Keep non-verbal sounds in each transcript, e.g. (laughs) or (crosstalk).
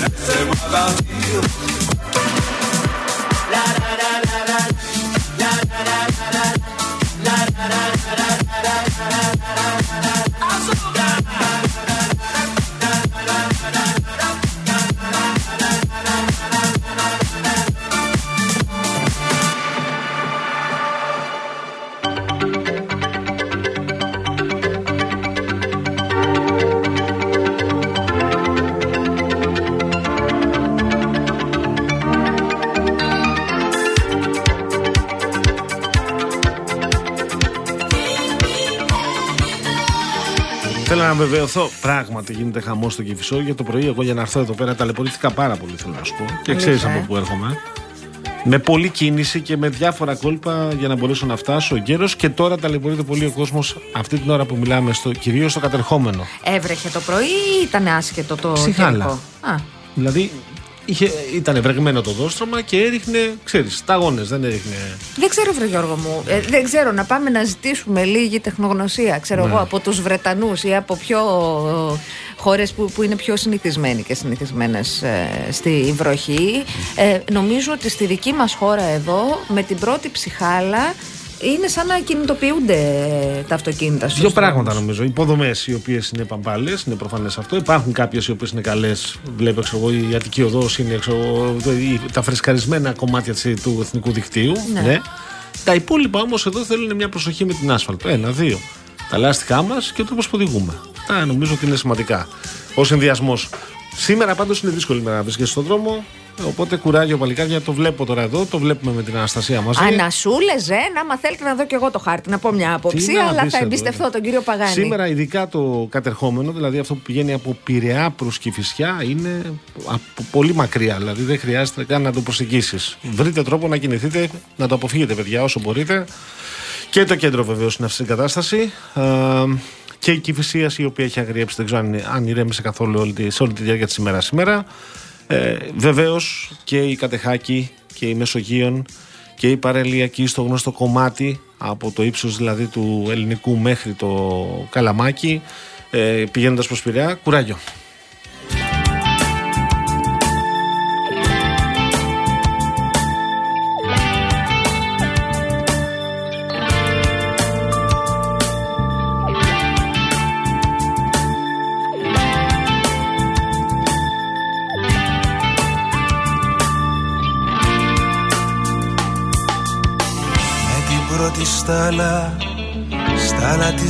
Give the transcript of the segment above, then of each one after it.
laissez-moi partir. Θέλω να βεβαιωθώ. Πράγματι γίνεται χαμός στο Κυφισό. Για το πρωί, εγώ για να έρθω εδώ πέρα ταλαιπωρήθηκα πάρα πολύ, θέλω να σου πω. Και ξέρεις Αλήθεια, από ε; πού έρχομαι. Με πολλή κίνηση και με διάφορα κόλπα για να μπορέσω να φτάσω γέρο. Και τώρα ταλαιπωρείται πολύ ο κόσμος αυτή την ώρα που μιλάμε, στο, κυρίως στο κατερχόμενο. Έβρεχε το πρωί ή ήταν άσχετο το Ψυχάλα. καιρικό; Α, Δηλαδή είχε, ήταν βρεγμένο το δόστρωμα και έριχνε, ξέρεις, σταγόνε, δεν έριχνε. δεν ξέρω, βρε Γιώργο μου. Ε, δεν ξέρω, να πάμε να ζητήσουμε λίγη τεχνογνωσία, ξέρω Ναι. εγώ, από τους Βρετανούς ή από πιο χώρες που, που είναι πιο συνηθισμένοι και συνηθισμένες ε, στη βροχή. Ε, νομίζω ότι στη δική μας χώρα εδώ, με την πρώτη ψυχάλα, είναι σαν να κινητοποιούνται ε, τα αυτοκίνητα στους Δύο δρόμους. πράγματα νομίζω. Υποδομές οι οποίες είναι παμπάλες, είναι προφανές αυτό. Υπάρχουν κάποιες οι οποίες είναι καλές. Βλέπω, ξέρω εγώ, η Αττική Οδός είναι ξέρω, εγώ, η- τα φρεσκαρισμένα κομμάτια της- του εθνικού δικτύου. Ναι. Τα υπόλοιπα όμως εδώ θέλουν μια προσοχή με την άσφαλτο. Ένα, δύο. Τα λάστιχά μας και ο τρόπο που οδηγούμε. Τα νομίζω ότι είναι σημαντικά. Ο συνδυασμός. Σήμερα πάντως είναι δύσκολη μέρα να βρίσκεσαι στον δρόμο. Οπότε κουράγιο παλικάρια, το βλέπω τώρα εδώ, το βλέπουμε με την Αναστασία μαζί. Ανασούλες, ζεν, άμα θέλετε να δω και εγώ το χάρτη, να πω μια άποψη, Τι να αλλά πεις θα εδώ, εμπιστευτώ ρε. τον κύριο Παγάνη. Σήμερα, ειδικά το κατερχόμενο, δηλαδή αυτό που πηγαίνει από Πειραιά προς Κηφισιά, είναι από πολύ μακριά. Δηλαδή δεν χρειάζεται καν να το προσεγγίσεις. Βρείτε τρόπο να κινηθείτε, να το αποφύγετε, παιδιά, όσο μπορείτε. Και το κέντρο βεβαίως είναι αυτή την κατάσταση. Ε, και η Κηφισία, η οποία έχει αγριέψει, δεν ξέρω αν, αν ηρέμησε καθόλου όλη τη, σε όλη τη διάρκεια της ημέρας σήμερα. Ε, Βεβαίως και η Κατεχάκη και η Μεσογείων και η Παρελιακή στο γνωστό κομμάτι από το ύψος δηλαδή του ελληνικού μέχρι το Καλαμάκι ε, πηγαίνοντας προς Πειραιά, κουράγιο.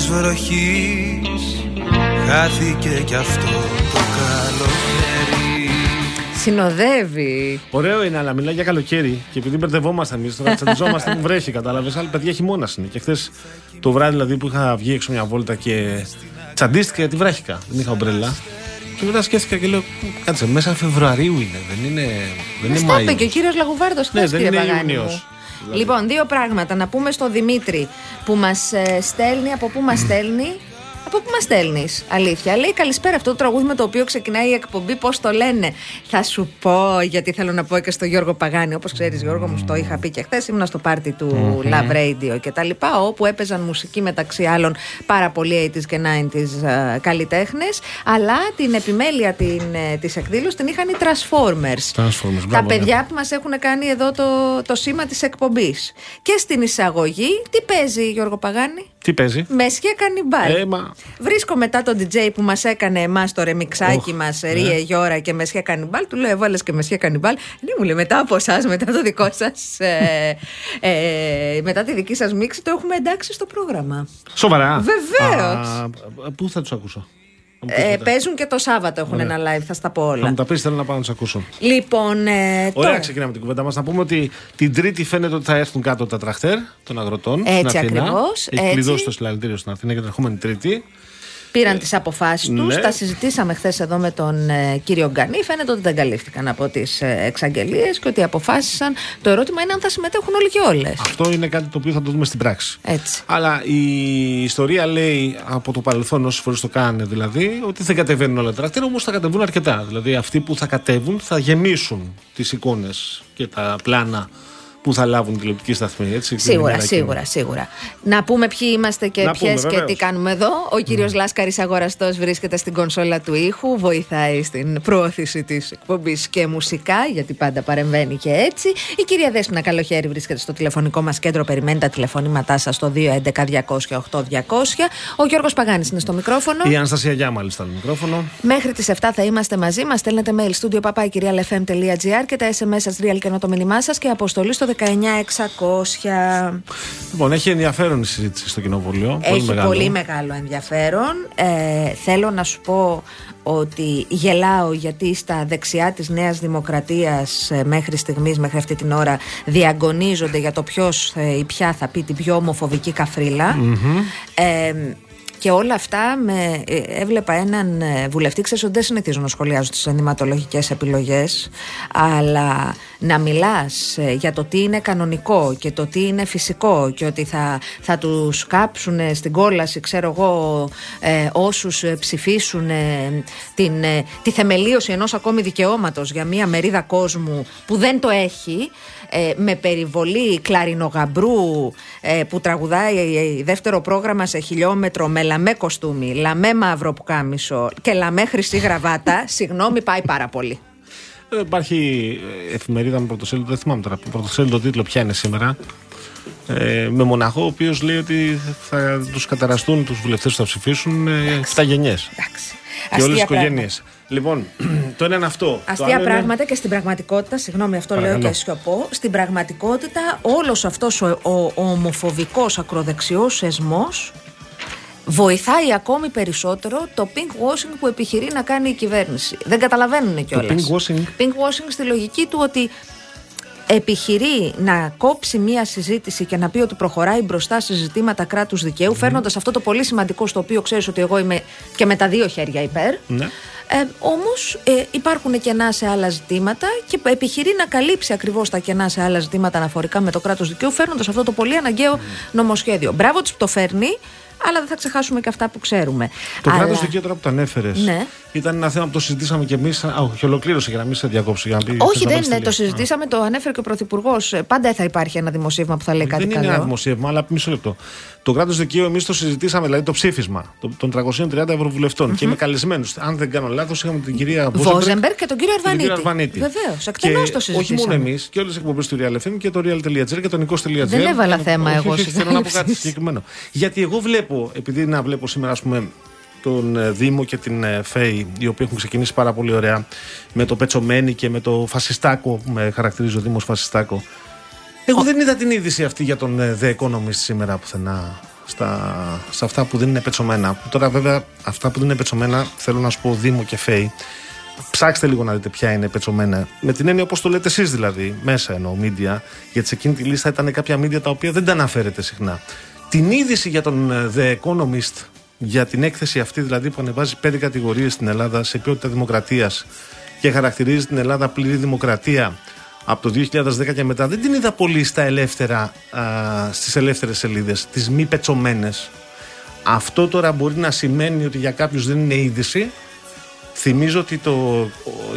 Της βροχής Χάθηκε κι αυτό το καλοκαίρι Συνοδεύει. Ωραίο είναι, αλλά μιλάει για καλοκαίρι. Και επειδή μπερδευόμαστε εμείς, τώρα τσαντιζόμαστε που βρέχει, κατάλαβες. Αλλά παιδιά, χειμώνα είναι. Και χθες το βράδυ δηλαδή που είχα βγει έξω μια βόλτα και τσαντίστηκα γιατί βράχηκα. Δεν είχα ομπρέλα. Και μετά σκέφτηκα και λέω, κάτσε, μέσα Φεβρουαρίου είναι. Δεν είναι, δεν είναι Μας τα είπε Μάιος. και ο κύριος Λαγουβάρδος Ναι, χθες, δεν κύριε είναι Παγάνη. Ιούνιος. μου. Λοιπόν, δύο πράγματα. Να πούμε στο Δημήτρη που μας στέλνει, από πού μας στέλνει. Από πού μας στέλνεις, αλήθεια. Λέει καλησπέρα αυτό το τραγούδι με το οποίο ξεκινάει η εκπομπή. Πώς το λένε. Θα σου πω, γιατί θέλω να πω και στο Γιώργο Παγάνη. Όπως ξέρεις, Γιώργο, μου το είχα πει και χθες. Ήμουν στο πάρτι του Love Radio και τα λοιπά. Όπου έπαιζαν μουσική μεταξύ άλλων πάρα πολλοί 80s και 90s ε, καλλιτέχνες. Αλλά την επιμέλεια της εκδήλωσης την είχαν οι Transformers. Transformers, Τα μπράβο, ναι. παιδιά που μας έχουν κάνει εδώ το, το σήμα της εκπομπής. Και στην εισαγωγή, τι παίζει Γιώργο Παγάνη; Τι παίζει; Μεσχέ κανιμπάλ. Ε, μα- Βρίσκω μετά τον DJ που μας έκανε εμάς το ρεμιξάκι Οχ, μας, ναι. Ρίε Γιώρα και Μεσχέ κανιμπάλ. Του λέω, έβαλες και Μεσχέ κανιμπάλ. Ναι, μου λέει, μετά από εσάς, μετά το δικό σας. Ε, ε, μετά τη δική σας μίξη, το έχουμε εντάξει στο πρόγραμμα. Σοβαρά; Βεβαίως. Α, Πού θα τους ακούσω; Θα μου πεις Ε, μετά. παίζουν και το Σάββατο έχουν Ωραία. ένα live, θα στα πω Θα όλα. μου τα πεις, θέλω να πάω να τους ακούσω. Λοιπόν, ε, Ωραία, τώρα. ξεκινάμε την κουβέντα μας. Να πούμε ότι την Τρίτη φαίνεται ότι θα έρθουν κάτω τα τραχτέρ των αγροτών. Έτσι στην Αθήνα. ακριβώς, Έχει έτσι. κλειδώσει το συλλαλητήριο στην Αθήνα για την ερχόμενη Τρίτη. Πήραν τις αποφάσεις τους. ναι. Τα συζητήσαμε χθες εδώ με τον ε, κύριο Γκανή. Φαίνεται ότι δεν καλύφθηκαν από τις ε, εξαγγελίες και ότι αποφάσισαν. Το ερώτημα είναι αν θα συμμετέχουν όλοι και όλες. Αυτό είναι κάτι το οποίο θα το δούμε στην πράξη. Έτσι. Αλλά η ιστορία λέει από το παρελθόν, όσες φορές το κάνανε δηλαδή, ότι δεν κατεβαίνουν όλα τα τρακτήρα, όμως θα κατεβούν αρκετά. Δηλαδή αυτοί που θα κατέβουν θα γεμίσουν τις εικόνες και τα πλάνα που θα λάβουν τηλεοπτική σταθμή. Έτσι, την Σίγουρα, ημέρα σίγουρα, εκείνη. σίγουρα. Να πούμε ποιοι είμαστε και Να ποιες πούμε, και βεβαίως. τι κάνουμε εδώ. Ο κύριος mm. Λάσκαρης Αγοραστός βρίσκεται στην κονσόλα του ήχου, βοηθάει στην προώθηση της εκπομπής και μουσικά, γιατί πάντα παρεμβαίνει και έτσι. Η κυρία Δέσποινα Καλοχέρη βρίσκεται στο τηλεφωνικό μας κέντρο, περιμένει τα τηλεφωνήματά σας στο 211-200-8200. Ο Γιώργος Παγάνης είναι στο μικρόφωνο. Η Αναστασία Γιάμαλη στα μικρόφωνο. Μέχρι τις 7 θα είμαστε μαζί. Μας στέλνετε mail studio papakirialfm.gr και τα SMS σας real και το μήνυμά σας και αποστολή στο 19600. Λοιπόν, έχει ενδιαφέρον η συζήτηση στο κοινοβούλιο. Έχει μεγάλο. πολύ μεγάλο ενδιαφέρον. Ε, θέλω να σου πω ότι γελάω γιατί στα δεξιά της Νέας Δημοκρατίας ε, μέχρι στιγμής, μέχρι αυτή την ώρα διαγωνίζονται για το ποιος ε, ή ποια θα πει την πιο ομοφοβική καφρίλα. Ε, και όλα αυτά με, ε, έβλεπα έναν ε, βουλευτή, ξέρεις ότι δεν συνηθίζω να σχολιάζω τις ενδυματολογικές επιλογές, αλλά να μιλάς ε, για το τι είναι κανονικό και το τι είναι φυσικό και ότι θα, θα τους κάψουν ε, στην κόλαση, ξέρω εγώ, ε, όσους ε, ψηφίσουν ε, την, ε, τη θεμελίωση ενός ακόμη δικαιώματος για μια μερίδα κόσμου που δεν το έχει, ε, με περιβολή κλαρινογαμπρού ε, που τραγουδάει ε, δεύτερο πρόγραμμα σε χιλιόμετρο με λαμέ κοστούμι, λαμέ μαύρο πουκάμισο και λαμέ χρυσή γραβάτα, (laughs) συγγνώμη πάει πάρα πολύ. Ε, Υπάρχει ε, εφημερίδα με πρωτοσέλιδο, δεν θυμάμαι τώρα, πρωτοσέλιδο τίτλο ποια είναι σήμερα. Ε, με μοναχό, ο οποίος λέει ότι θα τους καταραστούν τους βουλευτές που θα ψηφίσουν ε, 7 γενιές. Εντάξει. Και όλες τις Αστεία οικογένειες. πράγματα. Λοιπόν, (clears throat) το ένα είναι αυτό. Το Αστεία άλλο είναι- πράγματα και στην πραγματικότητα, συγγνώμη αυτό λέω Παρακαλώ. και σιωπώ, στην πραγματικότητα όλος αυτός ο, ο, ο ομοφοβικός ακροδεξιός εσμός βοηθάει ακόμη περισσότερο το pink washing που επιχειρεί να κάνει η κυβέρνηση. Δεν καταλαβαίνουν κιόλα. pink washing? Pink washing στη λογική του ότι επιχειρεί να κόψει μία συζήτηση και να πει ότι προχωράει μπροστά σε ζητήματα κράτους δικαίου, φέρνοντας αυτό το πολύ σημαντικό στο οποίο ξέρεις ότι εγώ είμαι και με τα δύο χέρια υπέρ. Ναι. Ε, Όμως ε, υπάρχουν κενά σε άλλα ζητήματα και επιχειρεί να καλύψει ακριβώς τα κενά σε άλλα ζητήματα αναφορικά με το κράτος δικαίου, φέρνοντας αυτό το πολύ αναγκαίο νομοσχέδιο. Μπράβο της που το φέρνει, αλλά δεν θα ξεχάσουμε και αυτά που ξέρουμε. Το Αλλά- κράτος δικαίου τώρα που το ανέφερες. Ναι. Ήταν ένα θέμα που το συζητήσαμε κι εμείς. Όχι, ολοκλήρωσε για να μην σε διακόψω. Για να πει, Όχι, θες να δεν πας είναι. τελεία. Το συζητήσαμε, το ανέφερε και ο Πρωθυπουργός. Πάντα θα υπάρχει ένα δημοσίευμα που θα λέει κάτι δεν καλό. είναι ένα δημοσίευμα, αλλά μισό λεπτό. Το κράτος δικαίου, εμείς το συζητήσαμε, δηλαδή το ψήφισμα το- των 330 ευρωβουλευτών. Και είμαι καλεσμένος. Αν δεν κάνω λάθος, είχαμε την κυρία Βόζεμπεργκ και τον κύριο και τον κύριο Αρβανίτη. Βεβαίως, Και εκτενώς το συζητήσαμε. Όχι μόνο εμείς, και όλες τις εκπομπές του Real FM και το Real.gr και το Nikos.gr. Δεν έβαλα Και- θέμα όχι, εγώ όχι, στις Θέλω να πω κάτι ανάλυσεις. συγκεκριμένο. Γιατί εγώ βλέπω, επειδή να βλέπω σήμερα, ας πούμε, τον ε, Δήμο και την ε, ΦΕΗ, οι οποίοι έχουν ξεκινήσει πάρα πολύ ωραία με το Πετσομένη και με το Φασιστάκο, που με χαρακτηρίζει ο Δήμος Φασιστάκο. Εγώ δεν είδα την είδηση αυτή για τον ε, The Economist σήμερα πουθενά. Στα, σε αυτά που δεν είναι πετσομένα. Τώρα, βέβαια, αυτά που δεν είναι πετσομένα, θέλω να σου πω Δήμο και ΦΕΗ. Ψάξτε λίγο να δείτε ποια είναι πετσομένα. Με την έννοια όπως το λέτε εσείς δηλαδή, μέσα εννοώ, media, γιατί σε εκείνη τη λίστα ήταν κάποια media τα οποία δεν τα αναφέρετε συχνά. Την είδηση για τον ε, The Economist, για την έκθεση αυτή δηλαδή που ανεβάζει πέντε κατηγορίες στην Ελλάδα σε ποιότητα δημοκρατίας και χαρακτηρίζει την Ελλάδα πλήρη δημοκρατία από το 2010 και μετά δεν την είδα πολύ στα ελεύθερα, α, στις ελεύθερες σελίδες, τις μη πετσομένες. Αυτό τώρα μπορεί να σημαίνει ότι για κάποιους δεν είναι είδηση. Θυμίζω ότι το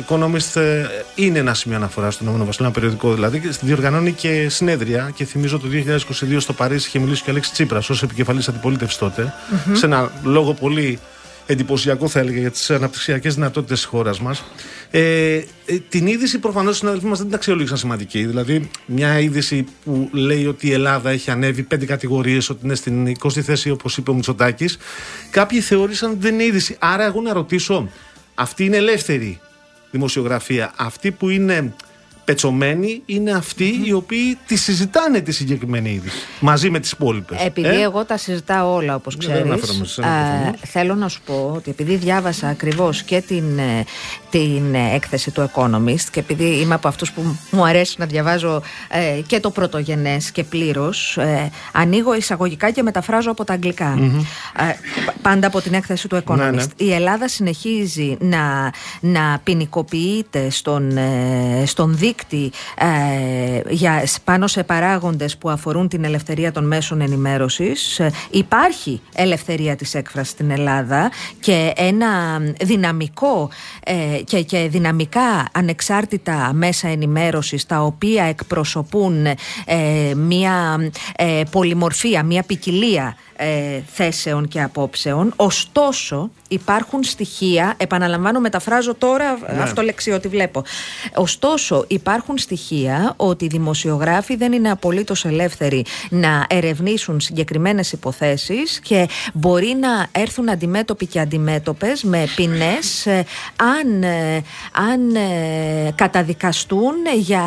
Economist ε, είναι ένα σημείο αναφορά στον Ηνωμένο Βασίλειο, ένα περιοδικό δηλαδή, και διοργανώνει και συνέδρια. Και θυμίζω το 2022 στο Παρίσι είχε μιλήσει και ο Αλέξης Τσίπρας ως επικεφαλής αντιπολίτευσης τότε, σε ένα λόγο πολύ εντυπωσιακό θα έλεγα για τις αναπτυξιακές δυνατότητες της χώρας μας. Ε, ε, την είδηση προφανώς οι συναδελφοί μας δεν την αξιολόγησαν σημαντική. Δηλαδή, μια είδηση που λέει ότι η Ελλάδα έχει ανέβει πέντε κατηγορίες, ότι είναι στην 20η θέση, όπως είπε ο Μητσοτάκης. Κάποιοι θεώρησαν ότι δεν είναι είδηση. Άρα, εγώ να ρωτήσω, αυτή είναι ελεύθερη δημοσιογραφία. Αυτή που είναι πετσομένοι είναι αυτοί οι οποίοι τη συζητάνε τη συγκεκριμένη είδηση μαζί με τις υπόλοιπες. Επειδή εγώ τα συζητάω όλα, όπως Ναι, δεν ξέρεις. αναφέρομαι σε σένα προφανώς. θέλω να σου πω ότι επειδή διάβασα ακριβώς και την, ε, την ε, έκθεση του Economist και επειδή είμαι από αυτούς που μου αρέσει να διαβάζω ε, και το πρωτογενές και πλήρως, ε, ανοίγω εισαγωγικά και μεταφράζω από τα αγγλικά. Ε, π- πάντα από την έκθεση του Economist. Ναι, ναι. Η Ελλάδα συνεχίζει να, να ποινικοποιείται στον, ε, στον δείκτη ε, για, πάνω σε παράγοντες που αφορούν την ελευθερία των μέσων ενημέρωσης. Ε, υπάρχει ελευθερία της έκφρασης στην Ελλάδα και ένα δυναμικό ε, και, και δυναμικά ανεξάρτητα μέσα ενημέρωσης τα οποία εκπροσωπούν ε, μια ε, πολυμορφία, μια ποικιλία ε, θέσεων και απόψεων. Ωστόσο, υπάρχουν στοιχεία, επαναλαμβάνω, μεταφράζω τώρα αυτό λεξιότι βλέπω. Ωστόσο, υπάρχουν στοιχεία ότι οι δημοσιογράφοι δεν είναι απολύτως ελεύθεροι να ερευνήσουν συγκεκριμένες υποθέσεις και μπορεί να έρθουν αντιμέτωποι και αντιμέτωπες με ποινές ε, αν, ε, αν ε, καταδικαστούν για,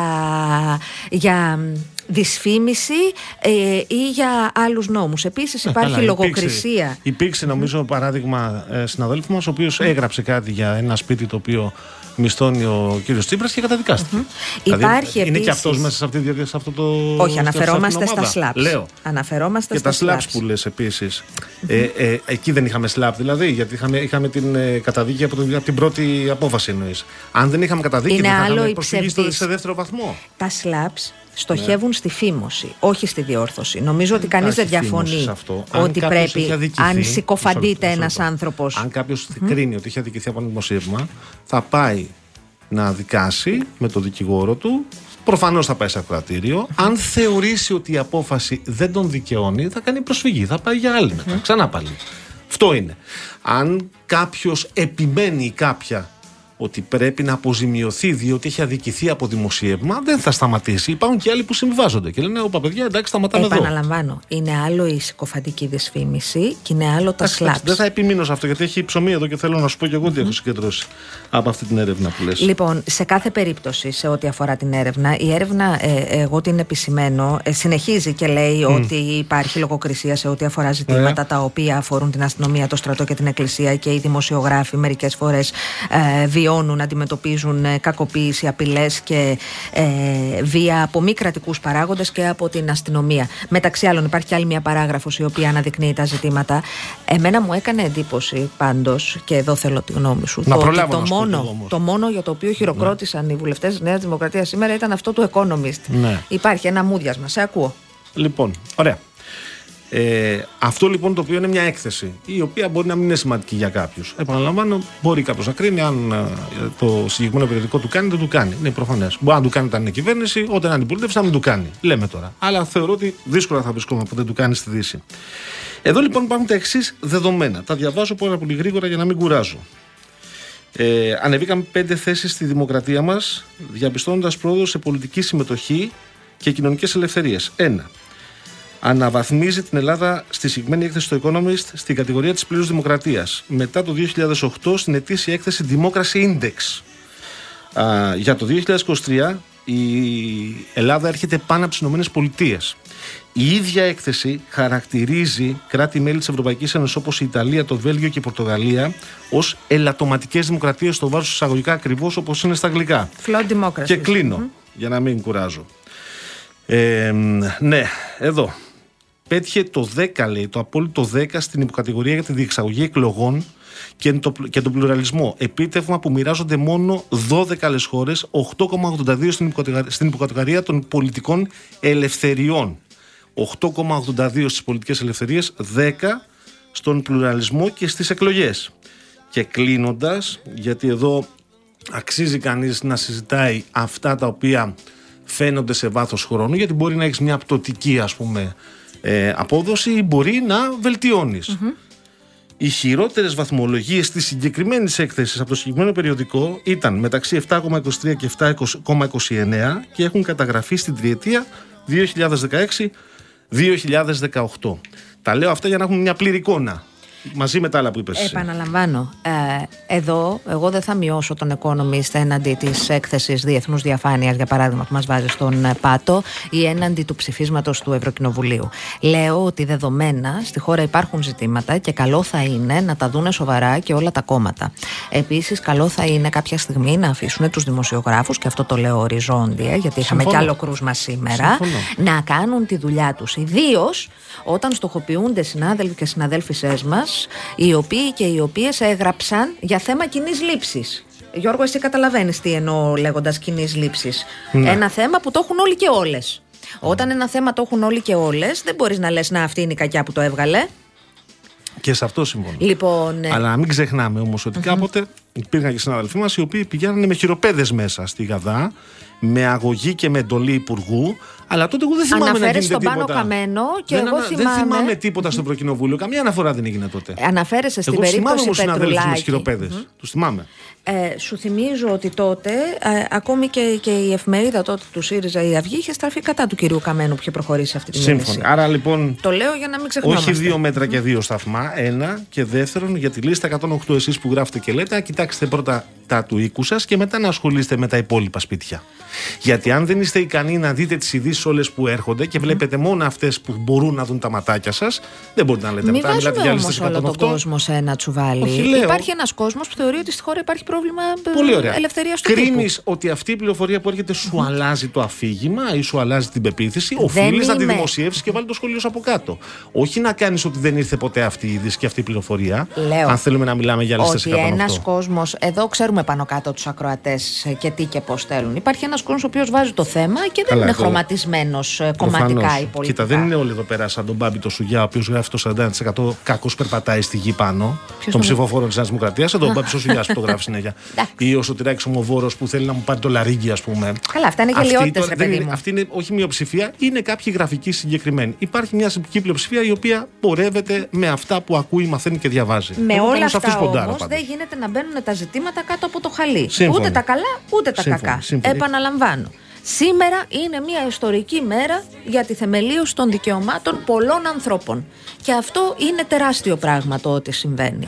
για δυσφήμιση ε, ή για άλλους νόμους. Επίσης Ε, υπάρχει καλά, λογοκρισία. Υπήρξε, υπήρξε νομίζω παράδειγμα ε, συναδέλφου μας, ο οποίος έγραψε κάτι για ένα σπίτι το οποίο μισθώνει ο κύριος Τσίπρας και καταδικάστηκε. Δηλαδή, Υπάρχει είναι και επίσης- αυτός μέσα σε, αυτή, τη δια- σε αυτό το. Όχι, σε αυτή την αναφερόμαστε στα ομάδα. slaps. Λέω. Αναφερόμαστε Και στα τα slaps slaps. που λες επίσης ε, ε, εκεί δεν είχαμε slap δηλαδή, γιατί είχαμε, είχαμε την ε, καταδίκη από, το- από την πρώτη απόφαση εννοείς. Αν δεν είχαμε καταδίκη, Είναι δεν θα άλλο είχαμε η προσφυγή στο- ψευδής. σε δεύτερο βαθμό. Τα slaps στοχεύουν στη φήμωση, όχι στη διόρθωση. Νομίζω ότι κανείς δεν υπάρχει φήμωση διαφωνεί σε αυτό. Αν ότι κάποιος έχει πρέπει, αδικηθεί- αν Μισό συκοφαντείται λεπτό, μισό ένας λεπτό. άνθρωπος Αν κάποιος κρίνει ότι έχει αδικηθεί από ένα δημοσίευμα, θα πάει να δικάσει με τον δικηγόρο του. Προφανώς θα πάει σε ακροατήριο. Αν θεωρήσει ότι η απόφαση δεν τον δικαιώνει, θα κάνει προσφυγή. Θα πάει για άλλη μετά. Ξανά πάλι. Αυτό είναι. Αν κάποιος επιμένει ή κάποια ότι πρέπει να αποζημιωθεί διότι έχει αδικηθεί από δημοσίευμα, δεν θα σταματήσει. Υπάρχουν και άλλοι που συμβιβάζονται και λένε: Ωπα, παιδιά, εντάξει, σταματάμε εδώ. Επαναλαμβάνω, είναι άλλο η συκοφαντική δυσφήμιση και είναι άλλο τα Εντάξει, εντάξει, slaps. Δεν θα επιμείνω σε αυτό γιατί έχει ψωμί εδώ και θέλω να σου πω και εγώ τι έχω συγκεντρώσει από αυτή την έρευνα που λες. Λοιπόν, σε κάθε περίπτωση, σε ό,τι αφορά την έρευνα, η έρευνα, ε, εγώ την επισημαίνω, ε, συνεχίζει και λέει ότι υπάρχει λογοκρισία σε ό,τι αφορά ζητήματα Ωραία. τα οποία αφορούν την αστυνομία, το στρατό και την εκκλησία και οι δημοσιογράφοι μερικές φορές ε, βιώνουν, αντιμετωπίζουν ε, κακοποίηση, απειλές και ε, βία από μη κρατικούς παράγοντες και από την αστυνομία. Μεταξύ άλλων υπάρχει και άλλη μια παράγραφος η οποία αναδεικνύει τα ζητήματα. Εμένα μου έκανε εντύπωση πάντως, και εδώ θέλω τη γνώμη σου, Να το ότι προλάβω το να σου πω κι μόνο, εγώ όμως. το μόνο για το οποίο χειροκρότησαν οι βουλευτές της Νέας Δημοκρατίας σήμερα ήταν αυτό του Economist. Ναι. Υπάρχει ένα μούδιασμα. Σε ακούω. Λοιπόν, ωραία. Ε, αυτό λοιπόν το οποίο είναι μια έκθεση, η οποία μπορεί να μην είναι σημαντική για κάποιους. Επαναλαμβάνω, μπορεί κάποιος να κρίνει αν ε, το συγκεκριμένο περιοδικό του κάνει, δεν του κάνει. Είναι προφανές. Μπορεί να του κάνει όταν είναι κυβέρνηση, όταν είναι αντιπολίτευση, να μην του κάνει. Λέμε τώρα. Αλλά θεωρώ ότι δύσκολα θα βρισκόμαι που δεν του κάνει στη Δύση. Εδώ λοιπόν υπάρχουν τα εξής δεδομένα. Τα διαβάζω πάρα πολύ γρήγορα για να μην κουράζω. Ε, ανεβήκαμε πέντε θέσεις στη δημοκρατία μας, διαπιστώνοντας πρόοδο σε πολιτική συμμετοχή και κοινωνικές ελευθερίες. Ένα. Αναβαθμίζει την Ελλάδα στη συγκεκριμένη έκθεση στο Economist στην κατηγορία της πλήρους δημοκρατίας. Μετά το 2008 στην ετήσια έκθεση Democracy Index. Α, για το 2023 η Ελλάδα έρχεται πάνω από τις Ηνωμένες Πολιτείες. Η ίδια έκθεση χαρακτηρίζει κράτη-μέλη της Ευρωπαϊκής Ένωσης όπως η Ιταλία, το Βέλγιο και η Πορτογαλία ως ελαττωματικές δημοκρατίες στο βάζω εισαγωγικά ακριβώς όπως είναι στα αγγλικά. Flow Democracy. Και κλεινω για να μην κουράζω. Ε, ναι, εδώ. Πέτυχε το 10, λέει, το απόλυτο 10 στην υποκατηγορία για τη διεξαγωγή εκλογών και, το, και τον πλουραλισμό. Επίτευγμα που μοιράζονται μόνο 12 άλλες χώρες, 8,82 στην, υποκατηγορία- στην υποκατηγορία των πολιτικών ελευθεριών. 8,82 στις πολιτικές ελευθερίες, 10 στον πλουραλισμό και στις εκλογές. Και κλείνοντας, γιατί εδώ αξίζει κανείς να συζητάει αυτά τα οποία φαίνονται σε βάθος χρόνου, γιατί μπορεί να έχεις μια πτωτική ας πούμε ε, απόδοση ή μπορεί να βελτιωνεις Οι χειρότερες βαθμολογίες της συγκεκριμένης έκθεσης από το συγκεκριμένο περιοδικό ήταν μεταξύ 7,23 και 7,29 και έχουν καταγραφεί στην τριετία 2016-2018. Τα λέω αυτά για να έχουμε μια πλήρη εικόνα. Μαζί με τα άλλα που είπες. εσύ. Επαναλαμβάνω, ε, εδώ εγώ δεν θα μειώσω τον Economist έναντι της έκθεσης διεθνούς διαφάνειας, για παράδειγμα, που μας βάζει στον ε, πάτο ή έναντι του ψηφίσματος του Ευρωκοινοβουλίου. Λέω ότι δεδομένα στη χώρα υπάρχουν ζητήματα και καλό θα είναι να τα δούνε σοβαρά και όλα τα κόμματα. Επίσης, καλό θα είναι κάποια στιγμή να αφήσουν τους δημοσιογράφους, και αυτό το λέω οριζόντια, γιατί είχαμε Συμφωνώ. κι άλλο κρούσμα σήμερα, Συμφωνώ. να κάνουν τη δουλειά τους. Ιδίως όταν στοχοποιούνται συνάδελφοι και συναδέλφισές μας, οι οποίοι και οι οποίες έγραψαν για θέμα κοινής λήψης. Γιώργο, εσύ καταλαβαίνεις τι εννοώ λέγοντας κοινής λήψης. Ναι. Ένα θέμα που το έχουν όλοι και όλες. Όταν ένα θέμα το έχουν όλοι και όλες, δεν μπορείς να λες να αυτή είναι η κακιά που το έβγαλε. Και σε αυτό συμφωνώ. Λοιπόν, ε, Αλλά να μην ξεχνάμε όμως ότι κάποτε υπήρχαν και συναδελφοί μας οι οποίοι πηγαίνανε με χειροπέδες μέσα στη Γαδά, με αγωγή και με εντολή υπουργού. Αλλά τότε εγώ δεν θυμάμαι να Αναφέρεσαι γίνεται στον Πάνο τίποτα. Καμένο και δεν, εγώ ανα- θυμάμαι- Δεν θυμάμαι τίποτα στο Ευρωκοινοβούλιο. Καμία αναφορά δεν έγινε τότε. αναφέρεσαι στην εγώ θυμάμαι περίπτωση όμω συναδέλφους με Πετρουλάκη. χειροπέδε. Τους θυμάμαι. Ε, σου θυμίζω ότι τότε ε, ακόμη και, και η εφημερίδα τότε του ΣΥΡΙΖΑ η Αυγή είχε στραφεί κατά του κυρίου Καμένου που είχε προχωρήσει σε αυτή τη μήνυση. Σύμφωνα. Άρα λοιπόν. Το λέω για να μην ξεχνάμε. Όχι δύο μέτρα και δύο σταθμά. Ένα. Και δεύτερον, για τη λίστα 108 εσείς που γράφετε και λέτε, να κοιτάξτε πρώτα τα του οίκου σας και μετά να ασχολείστε με τα υπόλοιπα σπίτια. Γιατί αν δεν είστε ικανοί να δείτε τις ειδήσεις όλες που έρχονται και βλέπετε μόνο αυτές που μπορούν να δουν τα ματάκια σας, δεν μπορείτε να λέτε Μην μετά. Μιλάτε βάζουμε για όμως λίστες όλο τον 108. κόσμο σε ένα τσουβάλι. Όχι, λέω. Υπάρχει ένας κόσμος που θεωρεί ότι στη χώρα υπάρχει πρόβλημα ε, Πολύ ωραία. ελευθερίας του Κρίνεις τύπου. ότι αυτή η πληροφορία που έρχεται σου αλλάζει το αφήγημα ή σου αλλάζει την πεποίθηση; Οφείλεις να τη είμαι. δημοσιεύσεις και βάλει το σχολείο σου από κάτω. Όχι να κάνεις ότι δεν ήρθε ποτέ αυτή η είδηση και αυτή η πληροφορία. Λέω. Αν θέλουμε να μιλάμε για λίστε Ότι 108. ένας κόσμος, εδώ ξέρουμε πάνω κάτω τους ακροατές και τι και πώς θέλουν. Υπάρχει ένας κόσμο ο οποίος βάζει το θέμα και δεν Καλά, είναι εδώ- χρωματισμένος κομματικά Προφανώς. ή πολιτικά. Κοίτα, δεν είναι όλοι εδώ πέρα σαν τον Μπάμπη το Σουγιά, ο οποίος γράφει το 41% κακώς περπατάει στη γη πάνω. Ποιος των είναι; ψηφοφόρων της Νέας Δημοκρατίας. Σαν τον Μπάμπης το Σουγιάς που το γράφει συνέχεια. Εντάξει. ή ο Σωτηράκης Ομοβόρο που θέλει να μου πάρει το λαρίγκι, ας πούμε. Καλά, αυτά είναι Αυτή γελιότητες, τώρα ρε δεν παιδί είναι- μου. Αυτή είναι όχι μειοψηφία, είναι κάποιοι γραφικοί συγκεκριμένοι. Υπάρχει μια συμπτική πλειοψηφία η οποία πορεύεται με αυτά που ακούει, μαθαίνει και διαβάζει. Με Εγώ όλα πάνω σε αυτούς αυτά ποντάρω όμως πάντως. δεν γίνεται να μπαίνουν τα ζητήματα κάτω από το χαλί. Σύμφωνοι. Ούτε τα καλά ούτε τα Σύμφωνοι, κακά. σύμφωνοι. Επαναλαμβάνω. Σήμερα είναι μια ιστορική μέρα για τη θεμελίωση των δικαιωμάτων πολλών ανθρώπων. Και αυτό είναι τεράστιο πράγμα το ότι συμβαίνει.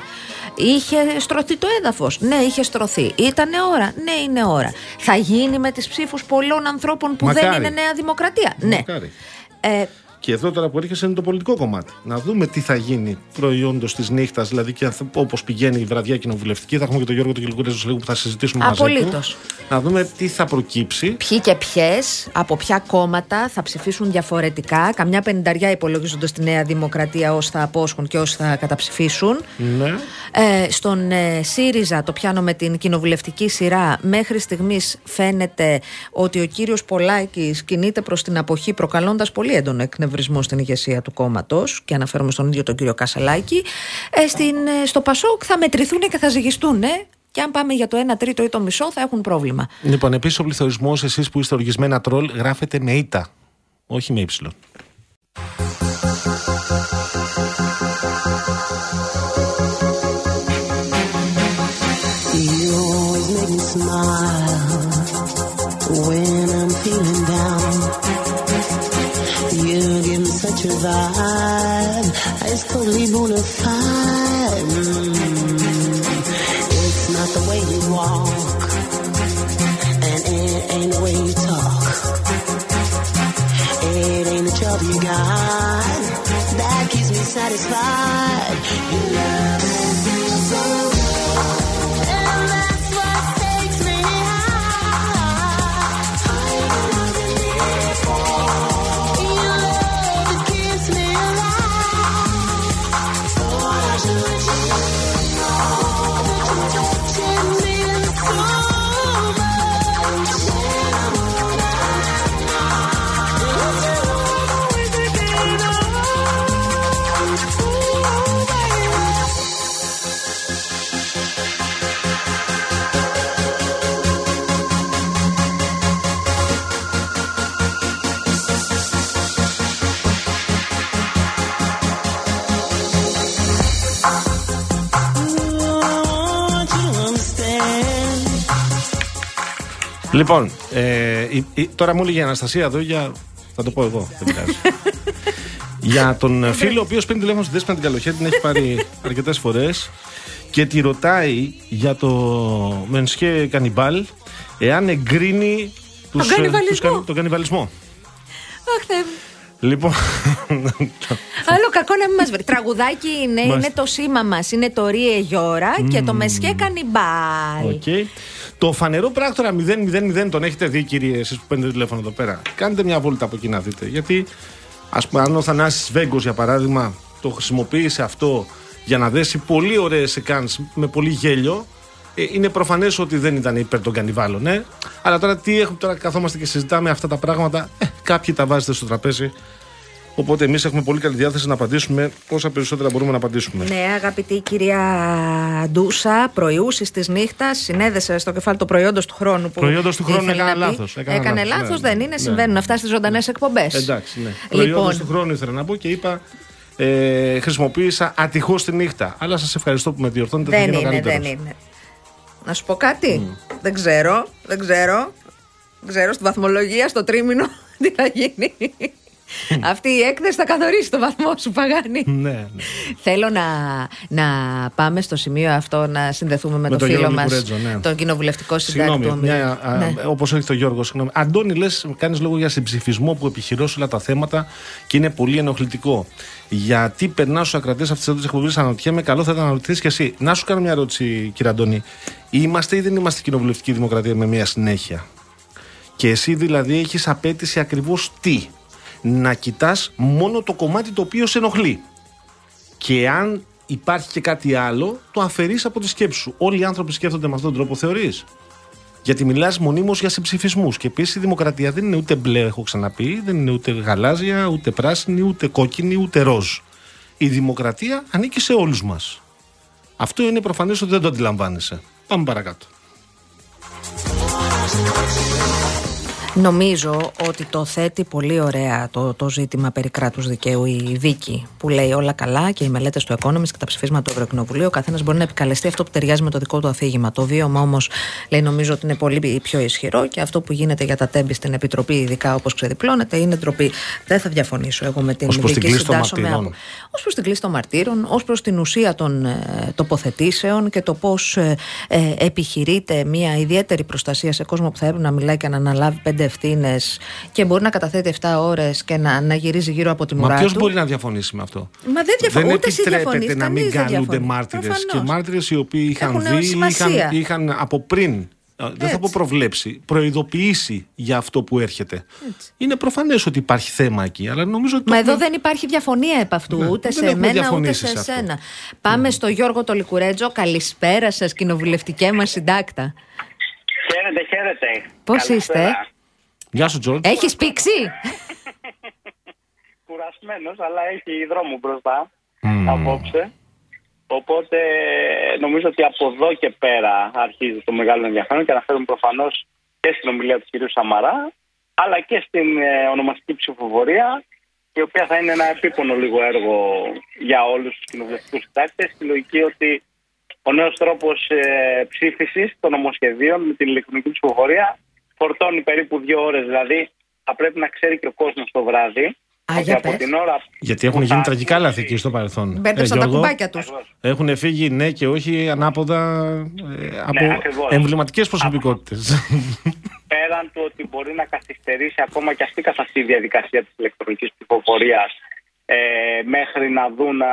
Είχε στρωθεί το έδαφος. Ναι, είχε στρωθεί. Ήτανε ώρα. Ναι, είναι ώρα. Θα γίνει με τις ψήφους πολλών ανθρώπων που δεν Μακάρι. είναι Νέα Δημοκρατία. Ναι. Μακάρι. Ε, Και εδώ τώρα που έρχεσαι είναι το πολιτικό κομμάτι. Να δούμε τι θα γίνει προϊόντος της νύχτας, δηλαδή και όπως πηγαίνει η βραδιά κοινοβουλευτική. Θα έχουμε και τον Γιώργο τον Κυλικουρέζο σε λίγο που θα συζητήσουμε μαζί Απολύτως. του. Να δούμε τι θα προκύψει. ποιοι και ποιες, από ποια κόμματα θα ψηφίσουν διαφορετικά. Καμιά πενταριά υπολογίζονται στη Νέα Δημοκρατία όσοι θα απόσχουν και όσοι θα καταψηφίσουν. Ναι. Ε, στον ε, ΣΥΡΙΖΑ, το πιάνω με την κοινοβουλευτική σειρά, μέχρι στιγμής φαίνεται ότι ο κύριος Πολάκης κινείται προς την αποχή προκαλώντας πολύ έντονο εκνευρισμό στην ηγεσία του κόμματος και αναφέρομαι στον ίδιο τον κύριο Κασελάκη. Ε, στην, ε, στο Πασόκ θα μετρηθούν και θα ζυγιστούν. Και αν πάμε για το 1 τρίτο ή το μισό θα έχουν πρόβλημα. Λοιπόν, επίσης ο πληθωρισμός, εσείς που είστε οργισμένα τρόλ, γράφετε με ήττα. Όχι με ύψιλον. You always make me smile when You give me such a vibe, it's totally bona fide. Mm. It's not the way you walk, and it ain't the way you talk. It ain't the job you got that keeps me satisfied. Λοιπόν, ε, η- η- τώρα μου έλεγε η Αναστασία εδώ για. Θα το πω εγώ, δεν πειράζει. (laughs) για τον φίλο, ο οποίος παίρνει τηλέφωνο στη Δέσποινα την Καλοχέρη, την έχει πάρει (laughs) αρκετές φορές και τη ρωτάει για το Μενσχέ Κανιμπάλ εάν εγκρίνει τους, ε, κανιβαλισμό. τους κα- τον κανιβαλισμό. Αχ, Θεέ μου. Λοιπόν. (laughs) Άλλο κακό να μην μας βρει. Τραγουδάκι είναι, Μάλιστα. είναι το σήμα μας. Είναι το Ρίε Γιώρα και το Μεσχέ Κανιμπάλ. Οκ. Το φανερό πράκτορα 000 τον έχετε δει, κύριε, εσείς που παίρνετε τηλέφωνο εδώ πέρα. Κάντε μια βόλτα από εκεί να δείτε. Γιατί, ας πούμε, αν ο Θανάσης Βέγκος, για παράδειγμα, το χρησιμοποίησε αυτό για να δέσει πολύ ωραίες σεκάνς με πολύ γέλιο, ε, είναι προφανές ότι δεν ήταν υπέρ των κανιβάλων. Ε. Αλλά τώρα τι έχουμε, τώρα καθόμαστε και συζητάμε αυτά τα πράγματα. Ε, κάποιοι τα βάζετε στο τραπέζι. Οπότε εμείς έχουμε πολύ καλή διάθεση να απαντήσουμε όσα περισσότερα μπορούμε να απαντήσουμε. Ναι, αγαπητή κυρία Ντούσα, προϊούσης της νύχτας, συνέδεσε στο κεφάλι το προϊόντος του χρόνου που. Προϊόντος του χρόνου ήθελε έκανα να πει. λάθος, έκανα Έκανε λάθος, λάθος, ναι, δεν ναι, είναι, ναι. συμβαίνουν αυτά στις ζωντανές εκπομπές. Εντάξει, ναι. Λοιπόν. Προϊόντος του χρόνου ήθελα να πω και είπα ε, χρησιμοποίησα ατυχώς τη νύχτα. Αλλά σας ευχαριστώ που με διορθώνετε. θα Δεν γίνω είναι, δεν καλύτερος. είναι. Να σου πω κάτι. Δεν ξέρω, δεν ξέρω. Δεν ξέρω στη βαθμολογία, στο τρίμηνο, (laughs) τι θα γίνει. Αυτή η έκθεση θα καθορίσει το βαθμό σου, Παγάνη. Ναι, ναι. Θέλω να, να πάμε στο σημείο αυτό να συνδεθούμε με, Με το τον φίλο Γιώργο μας, Λικουρέτζο, ναι. τον κοινοβουλευτικό συντάκτη. Συγγνώμη, του Ομίλου. μια, Ναι. όπως έχει το Γιώργο, συγγνώμη. Αντώνη, λες, κάνεις λόγο για συμψηφισμό που επιχειρώ σε όλα τα θέματα και είναι πολύ ενοχλητικό. Γιατί περνάς στους ακρατές αυτής της εκπομπής, αναρωτιέμαι, καλό θα ήταν να ρωτήσει και εσύ. Να σου κάνω μια ερώτηση, κύριε Αντώνη. Είμαστε ή δεν είμαστε κοινοβουλευτική δημοκρατία με μια συνέχεια; Και εσύ δηλαδή έχεις απέτηση ακριβώς τι; Να κοιτάς μόνο το κομμάτι το οποίο σε ενοχλεί. Και αν υπάρχει και κάτι άλλο, το αφαιρείς από τη σκέψη σου. Όλοι οι άνθρωποι σκέφτονται με αυτόν τον τρόπο, θεωρείς. Γιατί μιλάς μονίμως για συμψηφισμούς. Και επίσης η δημοκρατία δεν είναι ούτε μπλε, έχω ξαναπεί, δεν είναι ούτε γαλάζια, ούτε πράσινη, ούτε κόκκινη, ούτε ροζ. Η δημοκρατία ανήκει σε όλους μας. Αυτό είναι προφανές ότι δεν το αντιλαμβάνεσαι. Πάμε παρακάτω. Νομίζω ότι το θέτει πολύ ωραία το, το ζήτημα περί κράτους δικαίου η Βίκη που λέει όλα καλά και οι μελέτες του Economist και τα ψηφίσματα του Ευρωκοινοβουλίου. Ο καθένας μπορεί να επικαλεστεί αυτό που ταιριάζει με το δικό του αφήγημα. Το βίωμα όμως λέει νομίζω ότι είναι πολύ πιο ισχυρό και αυτό που γίνεται για τα τέμπη στην Επιτροπή, ειδικά όπως ξεδιπλώνεται, είναι ντροπή. Δεν θα διαφωνήσω εγώ με την Ως προς την Βίκη. κλίση των συντάσσομαι μαρτύρων. από- Ω προς την κλίση των μαρτύρων, ως προς την ουσία των ε, τοποθετήσεων και το πώς ε, ε, επιχειρείται μια ιδιαίτερη προστασία σε κόσμο που θα έπρεπε να μιλάει και να αναλάβει πέντε ευθύνε και μπορεί να καταθέτει 7 ώρες και να, να γυρίζει γύρω από τη Μα μουρά ποιος του. μπορεί να διαφωνήσει με αυτό; Μα δεν διαφωνώ. Ούτε εσύ επιτρέπεται διαφωνείς, να μην κανείς δεν καλούνται διαφωνεί. μάρτυρες. Και Προφανώς. μάρτυρες οι οποίοι είχαν Έχουν δει, είχαν, σημασία. είχαν από πριν. ε, Δεν θα Έτσι. πω προβλέψει, προειδοποιήσει για αυτό που έρχεται. Είναι προφανές ότι υπάρχει θέμα εκεί, αλλά νομίζω ότι. Μα το εδώ έχουμε- δεν υπάρχει διαφωνία επ' αυτού, Ναι, ούτε δεν σε έχουμε μένα ούτε διαφωνήσει σε σε αυτό. Ναι. εσένα. Πάμε στο Γιώργο το Λυκουρέντζο. Καλησπέρα σας, κοινοβουλευτικέ μας συντάκτα. Χαίρετε, χαίρετε. Πώς Καλησπέρα. είστε; Γεια σου, Τζορτ. Έχεις πήξει; (laughs) Κουρασμένος, αλλά έχει δρόμο μπροστά απόψε. Οπότε νομίζω ότι από εδώ και πέρα αρχίζει το μεγάλο ενδιαφέρον και αναφέρουμε προφανώς και στην ομιλία του κ. Σαμαρά, αλλά και στην ε, ονομαστική ψηφοφορία, η οποία θα είναι ένα επίπονο λίγο έργο για όλους τους κοινοβουλευτικούς συντάκτες. Στη λογική ότι ο νέος τρόπος ε, ψήφισης των νομοσχεδίων με την ηλεκτρονική ψηφοφορία φορτώνει περίπου δύο ώρες. Δηλαδή, θα πρέπει να ξέρει και ο κόσμος το βράδυ. Α, ότι για από πες. την ώρα Γιατί έχουν που γίνει θα τραγικά ακούσει- λάθη εκεί στο παρελθόν. Μπέρδεψαν τα Γιώργο, κουμπάκια τους. Ακριβώς. Έχουν φύγει ναι και όχι ανάποδα ε, από Ναι, ακριβώς. εμβληματικές προσωπικότητες. (laughs) πέραν του ότι μπορεί να καθυστερήσει ακόμα και αυτή καθ' αυτή η διαδικασία της ηλεκτρονικής ψηφοφορίας ε, μέχρι να δουν ε,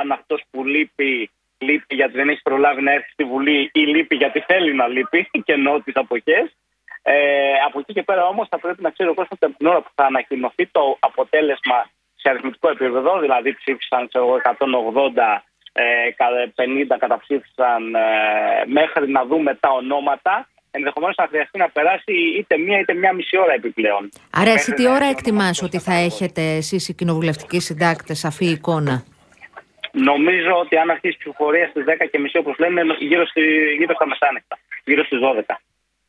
αν αυτός που λείπει, λείπει γιατί δεν έχει προλάβει να έρθει στη Βουλή ή λείπει γιατί θέλει να λείπει (laughs) και εννοώ τις αποχές. Ε, από εκεί και πέρα όμως θα πρέπει να ξέρει ο κόσμος ότι την ώρα που θα ανακοινωθεί το αποτέλεσμα σε αριθμητικό επίπεδο, δηλαδή ψήφισαν ξέρω εγώ, 180 ε, κα- 50 καταψήφισαν ε, μέχρι να δούμε τα ονόματα ενδεχομένως θα χρειαστεί να περάσει είτε μία είτε μία μισή ώρα επιπλέον. Άρα, εσύ Μέχρι τι να ώρα έρθει ο εκτιμάς ονομαστικός ότι θα κατάλογος. έχετε εσείς οι κοινοβουλευτικοί συντάκτες σαφή εικόνα; Νομίζω ότι αν αρχίσει η ψηφοφορία στις 10 και μισή όπως λένε γύρω, στη, γύρω στα μεσάνυχτα, γύρω στις 12.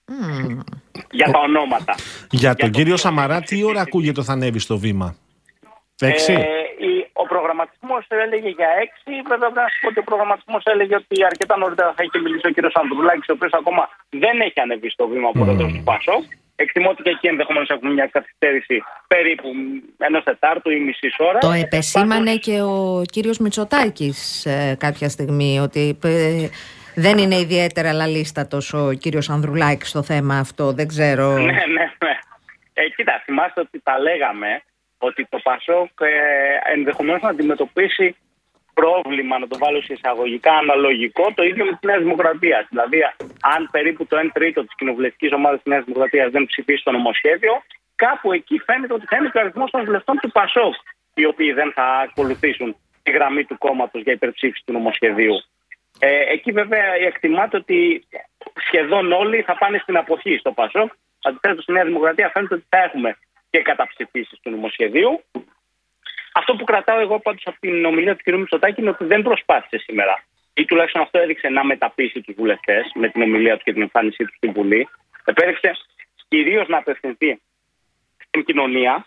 Μμμ. Για τα ονόματα. Για τον το κύριο ποιο Σαμαρά, είναι τι ώρα η ακούγεται θα ανέβει στο βήμα; Έξι; Ε, η- ο προγραμματισμός προγραμματισμό έλεγε για 6. Βέβαια, πρέπει να σα πω ότι ο προγραμματισμός έλεγε ότι αρκετά νωρίτερα θα είχε μιλήσει ο κύριος Ανδρουλάκης, ο οποίος ακόμα δεν έχει ανεβεί στο βήμα πρόεδρο του Πασόκ. Εκτιμώ ότι και εκεί ενδεχομένως έχουμε μια καθυστέρηση περίπου ενός Τετάρτου ή μισής ώρα. Το επεσήμανε και ο κύριος Μητσοτάκης ε, κάποια στιγμή ότι ε, δεν είναι ιδιαίτερα λαλίστατος ο κύριος Ανδρουλάκης στο θέμα αυτό, δεν ξέρω. Ναι, ναι, ναι. Ε, κοίτα, θυμάστε ότι τα λέγαμε ότι το Πασόκ ε, ενδεχομένως να αντιμετωπίσει πρόβλημα, να το βάλω σε εισαγωγικά, αναλογικό το ίδιο με τη Νέα Δημοκρατία. Δηλαδή, αν περίπου το 1 τρίτο της κοινοβουλευτικής ομάδας της Νέας Δημοκρατίας δεν ψηφίσει το νομοσχέδιο, κάπου εκεί φαίνεται ότι θα είναι και ο αριθμός των βουλευτών του Πασόκ, οι οποίοι δεν θα ακολουθήσουν τη γραμμή του κόμματος για υπερψήφιση του νομοσχεδίου. Ε, εκεί βέβαια εκτιμάται ότι σχεδόν όλοι θα πάνε στην αποχή στο Πασόκ. Αντιθέτω, στη Νέα Δημοκρατία φαίνεται ότι θα έχουμε και καταψηφίσεις του νομοσχεδίου. Αυτό που κρατάω εγώ πάντως από την ομιλία του κ. Μητσοτάκη είναι ότι δεν προσπάθησε σήμερα. Ή τουλάχιστον αυτό έδειξε να μεταπίσει τους βουλευτές με την ομιλία του και την εμφάνισή του στην Βουλή. Επέδειξε κυρίως να απευθυνθεί στην κοινωνία,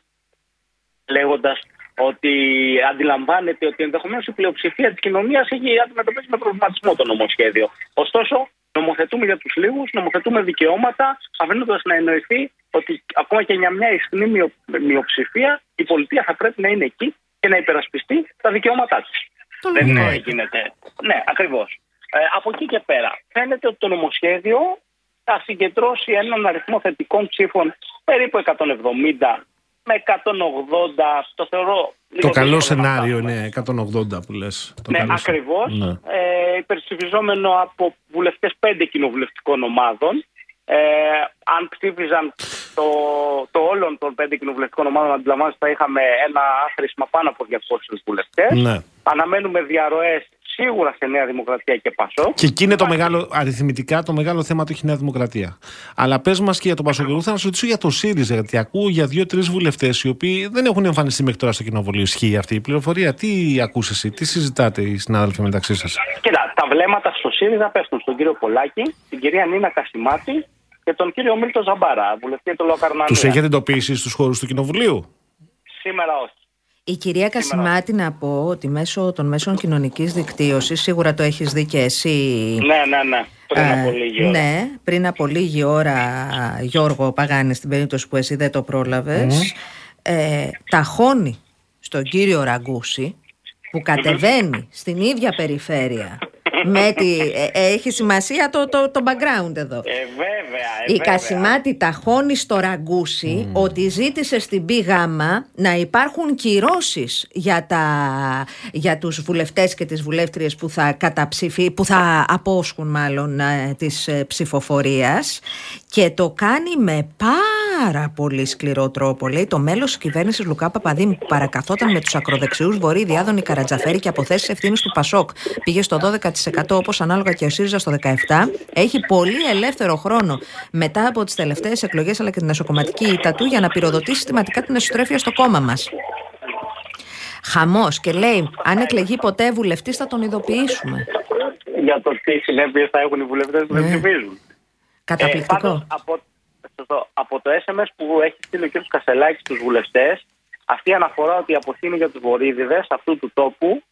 λέγοντας ότι αντιλαμβάνεται ότι ενδεχομένως η πλειοψηφία της κοινωνίας έχει αντιμετωπίσει με προβληματισμό το νομοσχέδιο. Ωστόσο, νομοθετούμε για τους λίγους, νομοθετούμε δικαιώματα, αφήνοντας να εννοηθεί ότι ακόμα και για μια ισχυρή μειο- μειοψηφία η πολιτεία θα πρέπει να είναι εκεί και να υπερασπιστεί τα δικαιώματά της. Το Δεν λογικό ε, είναι. γίνεται. Ναι, ακριβώς. Ε, από εκεί και πέρα, φαίνεται ότι το νομοσχέδιο θα συγκεντρώσει έναν αριθμό θετικών ψήφων περίπου 170 με 180. Το θεωρώ. λίγο Το καλό δύσκολο να σενάριο φτάσουμε. είναι 180 που λες. Το Ναι, καλό σε- ακριβώς. Ναι. Ε, υπερψηφιζόμενο από βουλευτές πέντε κοινοβουλευτικών ομάδων. Ε, αν ψήφιζαν το, το όλων των πέντε κοινοβουλευτικών ομάδων, αντιλαμβάνεστε, θα είχαμε ένα άθροισμα πάνω από 200 βουλευτές. Ναι. Αναμένουμε διαρροές σίγουρα σε Νέα Δημοκρατία και Πασό. Και εκεί είναι το μεγάλο, αριθμητικά το μεγάλο θέμα του έχει η Νέα Δημοκρατία. Αλλά πες μας και για τον Πασόκ. Εγώ θα να σου ρωτήσω για το ΣΥΡΙΖΑ, γιατί ακούω για δύο-τρεις βουλευτές οι οποίοι δεν έχουν εμφανιστεί μέχρι τώρα στο κοινοβουλίο. Ισχύει αυτή η πληροφορία; Τι ακούς εσύ, τι συζητάτε οι συνάδελφοι μεταξύ σας; Κοίτα, τα βλέμματα στο ΣΥΡΙΖΑ πέφτουν στον κύριο Πολάκη, την κυρία Νίνα Κασιμάτη και τον κύριο Μίλτο Ζαμπάρα, βουλευτή του Λοκαρνανία. Τους έχετε εντοπίσει στους χώρους του κοινοβουλίου; Σήμερα όχι. Η κυρία Κασιμάτη να πω ότι μέσω των μέσων κοινωνικής δικτύωσης, σίγουρα το έχεις δει και εσύ. Ναι, ναι, ναι. Πριν Ε, από λίγη ώρα. Ναι, πριν από λίγη ώρα, Γιώργο Παγάνη, στην περίπτωση που εσύ δεν το πρόλαβες, ε, ταχώνει στον κύριο Ραγκούση, που κατεβαίνει στην ίδια περιφέρεια, με τη, ε, ε, έχει σημασία το, το, το background εδώ. Ε, βέβαια, ε, Η βέβαια. Κασιμάτη ταχώνει στο ραγκούσι ότι ζήτησε στην ΠΓΑΜΑ να υπάρχουν κυρώσεις για, τα, για τους βουλευτές και τις βουλεύτριες που θα καταψηφί, που θα απόσχουν μάλλον ε, της ε, ψηφοφορίας και το κάνει με πάρα πολύ σκληρό τρόπο. Λέει το μέλος της κυβέρνησης Λουκά Παπαδήμου που παρακαθόταν με τους ακροδεξιούς Βορρή, Διάδωνη, Καρατζαφέρη και αποθέσεις ευθύνης του Πασόκ. Πήγε στο 12% όπως ανάλογα και ο ΣΥΡΙΖΑ στο 17%. Έχει πολύ ελεύθερο χρόνο μετά από τις τελευταίες εκλογές αλλά και την εσωκομματική ήττα του για να πυροδοτήσει συστηματικά την εσωτερέφεια στο κόμμα μας. Χαμός και λέει αν εκλεγεί ποτέ βουλευτής θα τον ειδοποιήσουμε. Για το τι συνέπειες θα έχουν οι βουλευτές που δεν Ναι. ψηφίζουν. Καταπληκτικό. Ε, πάντως, από, σωστό. από το SMS που έχει στείλει ο κ. Κασελάκης στους βουλευτές, αυτή η αναφορά ότι η αποχή είναι για τους βορύδιδες αυτού του τόπου,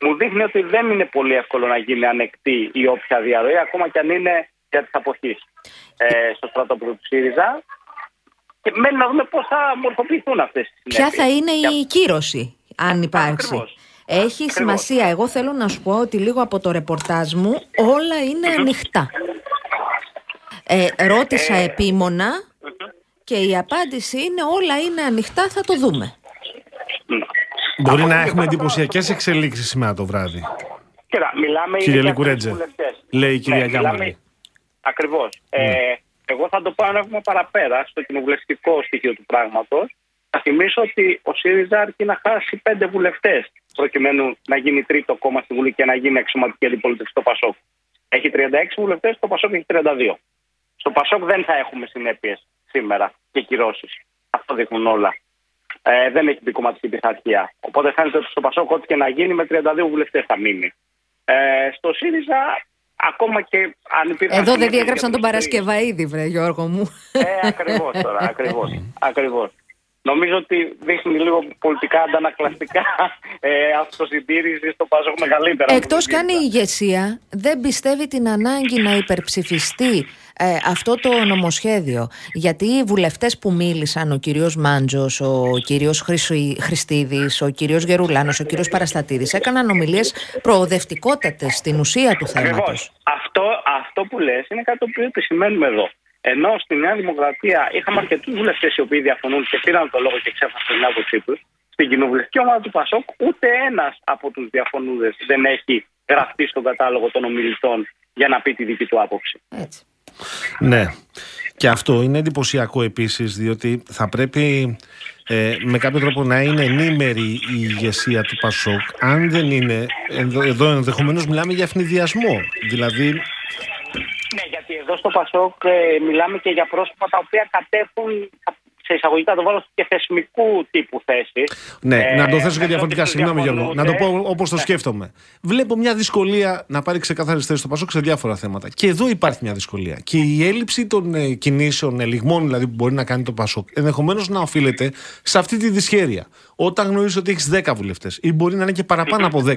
μου δείχνει ότι δεν είναι πολύ εύκολο να γίνει ανεκτή η όποια διαρροή, ακόμα και αν είναι για τις αποχής ε, στο στρατόπεδο του ΣΥΡΙΖΑ. Και μένει να δούμε πώς θα μορφοποιηθούν αυτές οι συνέπειες. Ποια θα είναι Για- η κύρωση, αν υπάρξει; Ακριβώς. Έχει Ακριβώς. σημασία. Εγώ θέλω να σου πω ότι λίγο από το ρεπορτάζ μου όλα είναι ανοιχτά. Ε, ρώτησα επίμονα και η απάντηση είναι όλα είναι ανοιχτά, θα το δούμε. Μπορεί να έχουμε εντυπωσιακές εξελίξεις σήμερα το βράδυ. Κοίτα, μιλάμε Κύριε για Λικουρέτζε, τρεις βουλευτές. λέει η κυρία Ναι, μιλάμε- Γιάμαλη. Ακριβώς. Ε, εγώ θα το πάω ένα βήμα παραπέρα στο κοινοβουλευτικό στοιχείο του πράγματος. Θα θυμίσω ότι ο ΣΥΡΙΖΑ αρκεί να χάσει πέντε βουλευτές προκειμένου να γίνει τρίτο κόμμα στη Βουλή και να γίνει αξιωματική αντιπολίτευση στο Πασόκ. Έχει 36 βουλευτές, το Πασόκ έχει 32. Στο Πασόκ δεν θα έχουμε συνέπειες σήμερα και κυρώσεις. Αυτό δείχνουν όλα. Ε, δεν έχει μπει κομματική πειθαρχία. Οπότε φαίνεται ότι στο Πασόκ, ό,τι και να γίνει, με 32 βουλευτές θα μείνει. Ε, στο ΣΥΡΙΖΑ, ακόμα και αν υπήρχαν. Εδώ δεν συνέπειες διέγραψαν για τον τους τρεις- Παρασκευαίδη, βρε Γιώργο μου. ε, ακριβώς τώρα, ακριβώς. Ακριβώς. Νομίζω ότι δείχνει λίγο πολιτικά αντανακλαστικά ε, αυτοσυντήρηση στο Πασόκ μεγαλύτερα. Εκτός κι αν η ηγεσία δεν πιστεύει την ανάγκη να υπερψηφιστεί ε, αυτό το νομοσχέδιο. Γιατί οι βουλευτές που μίλησαν, ο κύριος Μάντζος, ο κύριος Χριστίδης, ο κύριος Γερουλάνος, ο κύριος Παραστατήδη, έκαναν ομιλίες προοδευτικότατες στην ουσία του θέματος. Ακριβώς. Αυτό, αυτό που λες είναι κάτι το οποίο επισημαίνουμε εδώ. Ενώ στη Νέα Δημοκρατία είχαμε αρκετούς βουλευτές οι οποίοι διαφωνούν και πήραν το λόγο και ξέφασαν την άποψή τους. Στην κοινοβουλευτική ομάδα του Πασόκ, ούτε ένας από τους διαφωνούντες δεν έχει γραφτεί στον κατάλογο των ομιλητών για να πει τη δική του άποψη. Έτσι. Ναι. Και αυτό είναι εντυπωσιακό επίσης, διότι θα πρέπει ε, με κάποιο τρόπο να είναι ενήμερη η ηγεσία του Πασόκ. Αν δεν είναι, εδώ, εδώ ενδεχομένως μιλάμε για ευνηδιασμό. Δηλαδή, Ναι, γιατί εδώ στο Πασόκ ε, μιλάμε και για πρόσωπα τα οποία κατέχουν σε εισαγωγικά το βάλω και θεσμικού τύπου θέση. ναι, Ε, να το θέσω και ενώ διαφορετικά. ότι Συγγνώμη, Γιώργο. Να το πω διαφωνούνται. όπως το Ναι. σκέφτομαι. Βλέπω μια δυσκολία να πάρει ξεκάθαρη θέση στο Πασόκ σε διάφορα θέματα. Και εδώ υπάρχει μια δυσκολία. Και η έλλειψη των ε, κινήσεων, ελιγμών δηλαδή που μπορεί να κάνει το Πασόκ, ενδεχομένως να οφείλεται σε αυτή τη δυσχέρεια. Όταν γνωρίζεις ότι έχεις 10 βουλευτές, ή μπορεί να είναι και παραπάνω από 10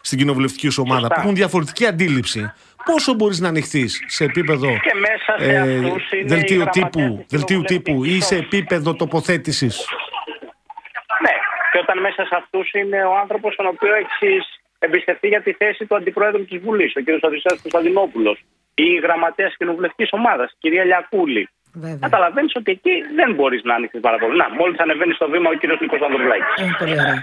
στην κοινοβουλευτική σου ομάδα, Σωστά. που έχουν διαφορετική αντίληψη, πόσο μπορείς να ανοιχθείς σε επίπεδο Και μέσα σε αυτούς είναι οι δελτίου γραμματέας τύπου, της δελτίου τύπου ή σε κοινοβουλευτικής επίπεδο τοποθέτησης; Ναι, και όταν μέσα σε αυτούς είναι ο άνθρωπος τον οποίο έχεις εμπιστευτεί για τη θέση του αντιπρόεδρου της Βουλής, ο κ. Οδυσσέα Κωνσταντινόπουλος, ή η γραμματέας κοινοβουλευτικής ομάδας, η κυρία Λιακούλη. Βέβαια. Καταλαβαίνεις ότι εκεί δεν μπορείς να ανοίξει πάρα πολύ. Να, μόλις ανεβαίνεις στο βήμα ο κ. Νίκος Ανδρουλάκης. Ε, πολύ ωραία.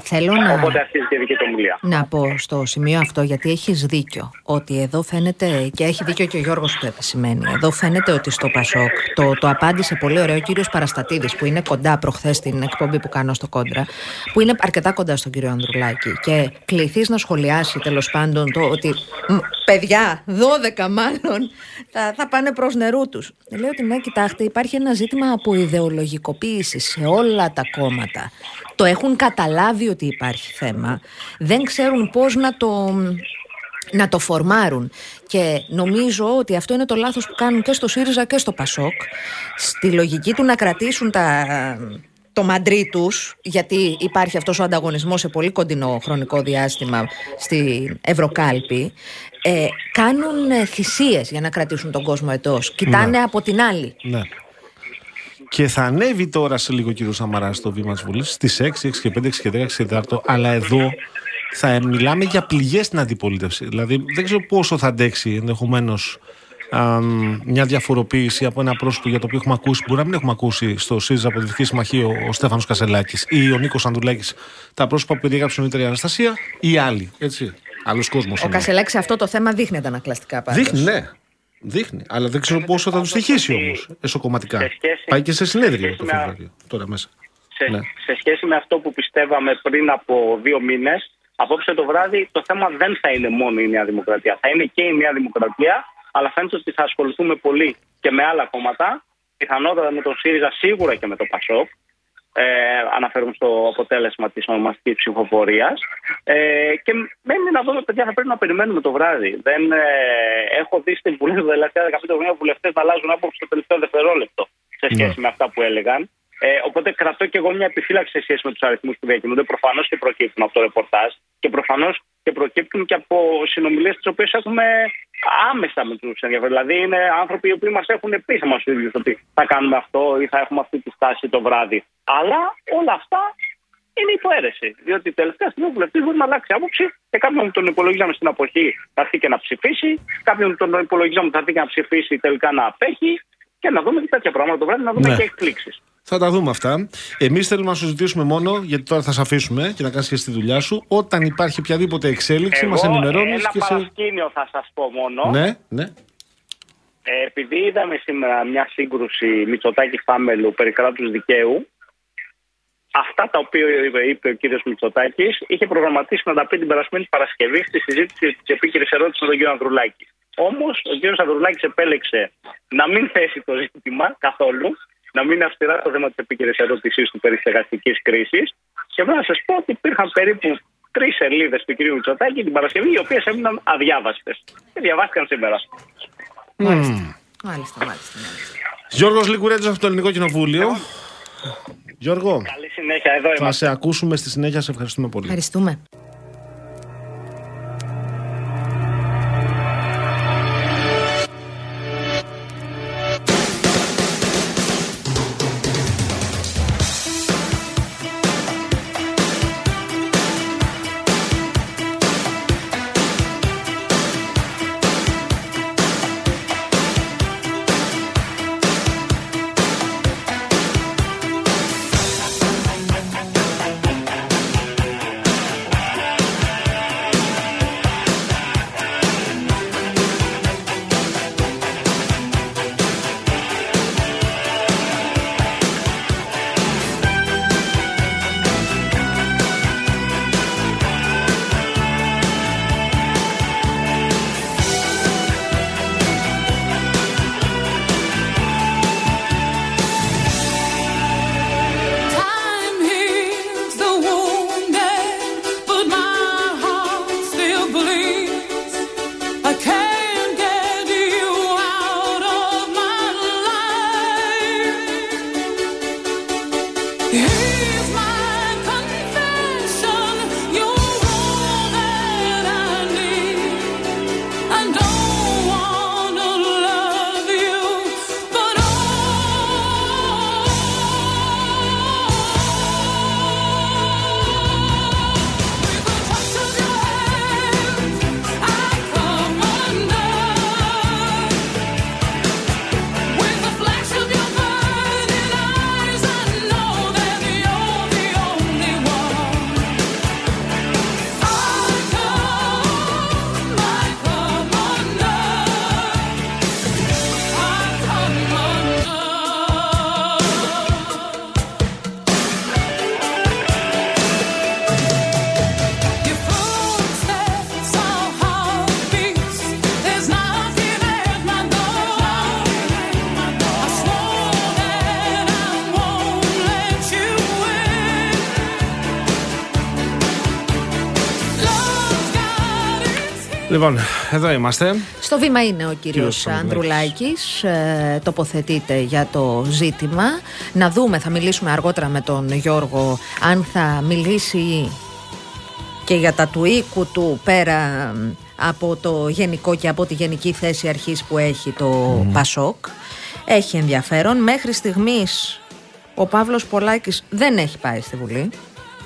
Θέλω να... Οπότε αρχίζει και η δική του ομιλία. Να πω στο σημείο αυτό, γιατί έχεις δίκιο, ότι εδώ φαίνεται, και έχει δίκιο και ο Γιώργος που το επισημαίνει, εδώ φαίνεται ότι στο Πασόκ το, το απάντησε πολύ ωραίο ο κύριος Παραστατίδης, που είναι κοντά προχθές στην εκπομπή που κάνω στο Κόντρα, που είναι αρκετά κοντά στον κύριο Ανδρουλάκη και κληθείς να σχολιάσει τέλος πάντων το ότι μ, παιδιά, 12 μάλλον, θα, θα πάνε προς νερού τους. Λέω ότι ναι, κοιτάξτε, υπάρχει ένα ζήτημα από ιδεολογικοποίησης σε όλα τα κόμματα. Το έχουν καταλάβει ότι υπάρχει θέμα. Δεν ξέρουν πώς να το, να το φορμάρουν. Και νομίζω ότι αυτό είναι το λάθος που κάνουν και στο ΣΥΡΙΖΑ και στο ΠΑΣΟΚ. Στη λογική του να κρατήσουν τα, το μαντρί τους, γιατί υπάρχει αυτός ο ανταγωνισμός σε πολύ κοντινό χρονικό διάστημα στη Ευρωκάλπη, ε, κάνουν ε, θυσίες για να κρατήσουν τον κόσμο εντός. Κοιτάνε από την άλλη. Ναι. Και θα ανέβει τώρα σε λίγο ο κύριος Σαμαράς στο βήμα της Βουλής στις 6, 6 και 5, 6 και 10, 6 και 4. Αλλά εδώ θα μιλάμε για πληγές στην αντιπολίτευση. Δηλαδή δεν ξέρω πόσο θα αντέξει ενδεχομένως μια διαφοροποίηση από ένα πρόσωπο για το οποίο έχουμε ακούσει, μπορεί να μην έχουμε ακούσει στο ΣΥΡΙΖΑ από τη Δυτική Συμμαχία ο, ο Στέφανος Κασελάκης ή ο Νίκος Ανδουλάκη, τα πρόσωπα που περιέγραψαν η Ιταλία Αναστασία ή άλλοι. Έτσι. Άλλος κόσμος. Ο Κασελάκης σε αυτό το θέμα δείχνει αντανακλαστικά πάντως. Δείχνει, ναι. Δείχνει. Αλλά δεν ξέρω πόσο θα του στοιχήσει όμως εσωκομματικά. σε σχέση- Πάει και σε συνέδριο σε το σχέση με- Φεβρουάριο. Τώρα μέσα. Σε, Ναι. σε σχέση με αυτό που πιστεύαμε πριν από δύο μήνες, απόψε το βράδυ το θέμα δεν θα είναι μόνο η Νέα Δημοκρατία. Θα είναι και η Νέα Δημοκρατία, αλλά φαίνεται ότι θα ασχοληθούμε πολύ και με άλλα κόμματα. Πιθανότατα με τον ΣΥΡΙΖΑ, σίγουρα και με το ΠΑΣΟΚ. Ε, αναφέρουμε στο αποτέλεσμα της ονομαστικής ψηφοφορίας. Ε, και μένει να δούμε, παιδιά, θα πρέπει να περιμένουμε το βράδυ. Δεν, ε, έχω δει στην Βουλή τα τελευταία 15 χρόνια βουλευτές να αλλάζουν άποψη στο τελευταίο δευτερόλεπτο σε σχέση με αυτά που έλεγαν. Ε, οπότε κρατώ και εγώ μια επιφύλαξη σε σχέση με τους αριθμούς που διακινούνται. Προφανώς και προκύπτουν από το ρεπορτάζ και προφανώς και προκύπτουν και από συνομιλίες τις οποίες έχουμε άμεσα με τους ενδιαφέρον. Δηλαδή είναι άνθρωποι οι οποίοι μας έχουν πει σε εμά του ίδιου ότι θα κάνουμε αυτό ή θα έχουμε αυτή τη στάση το βράδυ. Αλλά όλα αυτά είναι υποαίρεση. Διότι τελευταία στιγμή ο βουλευτής μπορεί να αλλάξει άποψη και κάποιον που τον υπολογίζαμε στην αποχή θα έρθει και να ψηφίσει, κάποιον που τον υπολογίζαμε θα έρθει και να ψηφίσει τελικά να απέχει και να δούμε και τέτοια πράγματα το βράδυ, να δούμε Ναι. και εκπλήξεις. Θα τα δούμε αυτά. Εμείς θέλουμε να σου ζητήσουμε μόνο, γιατί τώρα θα σε αφήσουμε και να κάνεις και στη δουλειά σου, όταν υπάρχει οποιαδήποτε εξέλιξη, μας ενημερώνεις ένα και σε. παρασκήνιο θα σας πω μόνο. Ναι, ναι. Ε, επειδή είδαμε σήμερα μια σύγκρουση Μητσοτάκη Φάμελου περί κράτους δικαίου, αυτά τα οποία είπε, είπε ο κύριος Μητσοτάκης είχε προγραμματίσει να τα πει την περασμένη Παρασκευή στη συζήτηση της επίκαιρης ερώτησης με τον κύριο Ανδρουλάκη. Όμως ο κύριος Ανδρουλάκης επέλεξε να μην θέσει το ζήτημα καθόλου, να μην είναι αυστηρά το θέμα της επίκαιρη ερώτησή του περί στεγαστικής κρίσης. Και πρέπει να σας πω ότι υπήρχαν περίπου τρεις σελίδες του κύριου Μητσοτάκη την Παρασκευή, οι οποίες έμειναν αδιάβαστες. Και διαβάστηκαν σήμερα. Μάλιστα. Μάλιστα, μάλιστα, μάλιστα. Γιώργος Λικουρέτζο από το Ελληνικό Κοινοβούλιο. Γιώργο, Καλή συνέχεια, εδώ θα είμαστε. σε ακούσουμε στη συνέχεια. Σε ευχαριστούμε πολύ. Ευχαριστούμε. Λοιπόν, εδώ είμαστε. Στο βήμα είναι ο κύριος Κύριος Ανδρουλάκης, ε, τοποθετείται για το ζήτημα. Να δούμε, θα μιλήσουμε αργότερα με τον Γιώργο, αν θα μιλήσει και για τα του οίκου του πέρα μ, από το γενικό και από τη γενική θέση αρχής που έχει το Πασόκ. Έχει ενδιαφέρον. Μέχρι στιγμής ο Παύλος Πολάκης δεν έχει πάει στη Βουλή.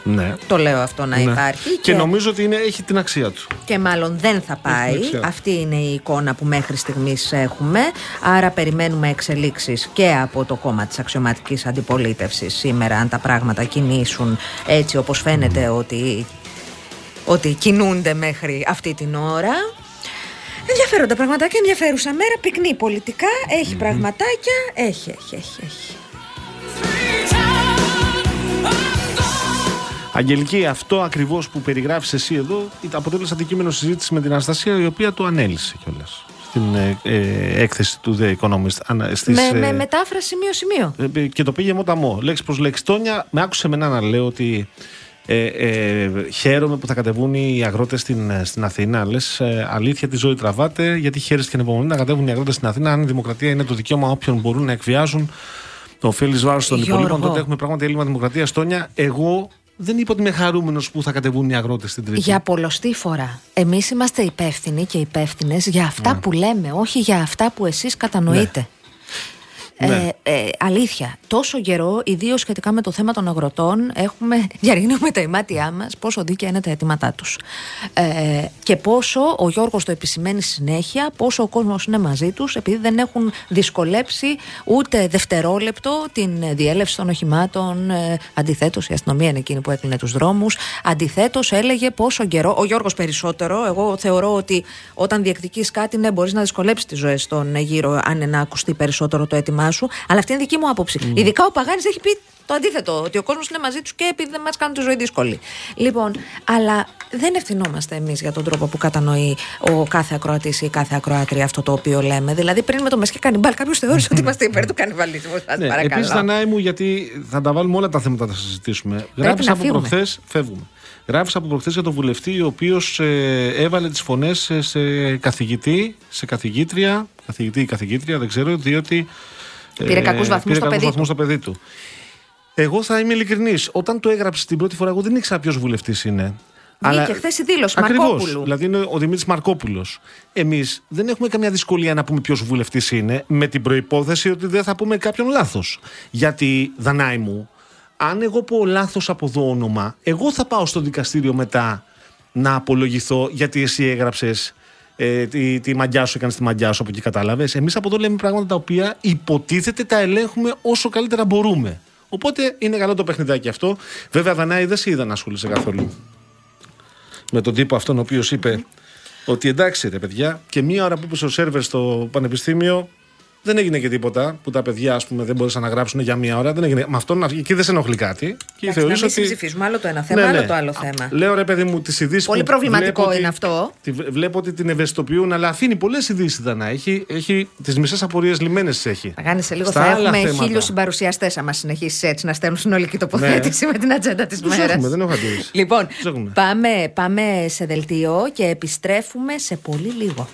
Ναι. Το λέω αυτό να Ναι. υπάρχει. Και, νομίζω ότι είναι, έχει την αξία του. και μάλλον δεν θα πάει. δεξιά. Αυτή είναι η εικόνα που μέχρι στιγμής έχουμε. Άρα περιμένουμε εξελίξεις και από το κόμμα της αξιωματικής αντιπολίτευσης σήμερα αν τα πράγματα κινήσουν έτσι όπως φαίνεται ότι, ότι κινούνται μέχρι αυτή την ώρα. Ενδιαφέροντα πραγματάκια, ενδιαφέρουσα μέρα, πυκνή πολιτικά, έχει πραγματάκια, έχει, έχει, έχει, έχει. Αγγελική, αυτό ακριβώς που περιγράφεις εσύ εδώ ήταν- αποτέλεσε αντικείμενο συζήτησης με την Αναστασία, η οποία το ανέλησε κιόλας στην ε, ε, έκθεση του The Economist. ανα- στις, με, με ε, μετάφραση σημείο-σημείο. ε, και το πήγε μοταμό, λέξη προς λέξη. Τόνια, με άκουσε μένα να λέω ότι ε, ε, χαίρομαι που θα κατεβούν οι αγρότες στην, ε, στην Αθήνα. Λες, αλήθεια τη ζωή τραβάτε, γιατί χαίρεστε και ανεπομονή να κατέβουν οι αγρότες στην Αθήνα. Αν η δημοκρατία είναι το δικαίωμα όποιων μπορούν να εκβιάζουν το ωφέλη βάρος των Γιώργο. υπολείπων, τότε έχουμε πράγματι έλλειμμα δημοκρατίας. Τόνια, εγώ δεν είπα ότι είμαι χαρούμενος που θα κατεβούν οι αγρότες στην Τρίτη. Για πολλωστή φορά. Εμείς είμαστε υπεύθυνοι και υπεύθυνες για αυτά που λέμε, όχι για αυτά που εσείς κατανοείτε. Ναι. Ε, ε, αλήθεια, τόσο καιρό, ιδίως σχετικά με το θέμα των αγροτών, έχουμε (laughs) διαρριγνύουμε τα ημάτια μας πόσο δίκαια είναι τα αιτήματά τους. Ε, και πόσο ο Γιώργος το επισημαίνει συνέχεια, πόσο ο κόσμος είναι μαζί τους, επειδή δεν έχουν δυσκολέψει ούτε δευτερόλεπτο την διέλευση των οχημάτων. Ε, Αντιθέτως, η αστυνομία είναι εκείνη που έκλεινε τους δρόμους. Αντιθέτως, έλεγε πόσο καιρό, ο Γιώργος περισσότερο. Εγώ θεωρώ ότι όταν διεκδικείς κάτι, ναι, μπορείς να δυσκολέψεις τις ζωές των γύρω, αν είναι να ακουστεί περισσότερο το αίτημά σου. Αλλά αυτή είναι δική μου άποψη. Ειδικά ο Παγάνης έχει πει το αντίθετο, ότι ο κόσμος είναι μαζί τους και επειδή δεν μας κάνουν τη ζωή δύσκολη. Λοιπόν, αλλά δεν ευθυνόμαστε εμείς για τον τρόπο που κατανοεί ο κάθε ακροατής ή η κάθε ακροάτρια αυτό το οποίο λέμε. Δηλαδή, πριν με το Μεσκέ Κανιμπάλ, κάποιος θεώρησε ότι είμαστε υπέρ του κανιβαλισμού. Σας Ναι, παρακαλώ. Επίσης, Δανάη μου, γιατί θα τα βάλουμε όλα τα θέματα να τα συζητήσουμε. Γράφεις να από φύγουμε. προχθές. Φεύγουμε. Γράφεις από προχθές για τον βουλευτή, ο οποίος έβαλε τις φωνές σε καθηγητή, σε καθηγήτρια, καθηγητή ή καθηγήτρια, δεν ξέρω, διότι. Πήρε κακούς βαθμούς πήρε στο κακούς παιδί βαθμούς στο παιδί του. Εγώ θα είμαι ειλικρινής. Όταν το έγραψε την πρώτη φορά, εγώ δεν ήξερα ποιος βουλευτής είναι. Βγήκε χθες η δήλωση Ακριβώς. Μαρκόπουλου. Δηλαδή είναι ο Δημήτρης Μαρκόπουλος. Εμείς δεν έχουμε καμιά δυσκολία να πούμε ποιος βουλευτής είναι, με την προπόθεση ότι δεν θα πούμε κάποιον λάθος. Γιατί, Δανάη μου, αν εγώ πω λάθος από εδώ όνομα, εγώ θα πάω στο δικαστήριο μετά να απολογηθώ γιατί εσύ έγραψες. Ε, τη, τη μαγιά σου έκανε τη μαγιά σου από εκεί κατάλαβες. Εμείς από εδώ λέμε πράγματα τα οποία υποτίθεται τα ελέγχουμε όσο καλύτερα μπορούμε. Οπότε είναι καλό το παιχνιδάκι αυτό. Βέβαια, Δανάη, δεν σε είδα να ασχολείσαι καθόλου με τον τύπο αυτόν ο οποίος είπε ότι εντάξει ρε παιδιά και μία ώρα που είπε στο σερβερ στο πανεπιστήμιο δεν έγινε και τίποτα που τα παιδιά ας πούμε, δεν μπορούσαν να γράψουν για μία ώρα. Δεν έγινε. Με αυτόν εκεί δεν σε ενοχλεί κάτι. Και Εντάξει, να θεωρείς μην ότι. Ναι, συμψηφίζουμε άλλο το ένα θέμα, άλλο το άλλο θέμα. Λέω ρε παιδί μου τις ειδήσεις. Πολύ προβληματικό είναι αυτό. Τη, βλέπω ότι την ευαισθητοποιούν, αλλά αφήνει πολλές ειδήσεις Δανά. Έχει, έχει τις μισές απορίες λυμμένε έχει. Κάνεις σε λίγο Στα θα άλλα έχουμε θέματα. χίλιους συμπαρουσιαστές, άμα συνεχίσεις έτσι να στέλνουν συνολική τοποθέτηση με την ατζέντα της Τους μέρας. έχουμε, δεν έχω αντίρρηση. (laughs) Λοιπόν, Τους έχουμε. πάμε, πάμε σε δελτίο και επιστρέφουμε σε πολύ λίγο.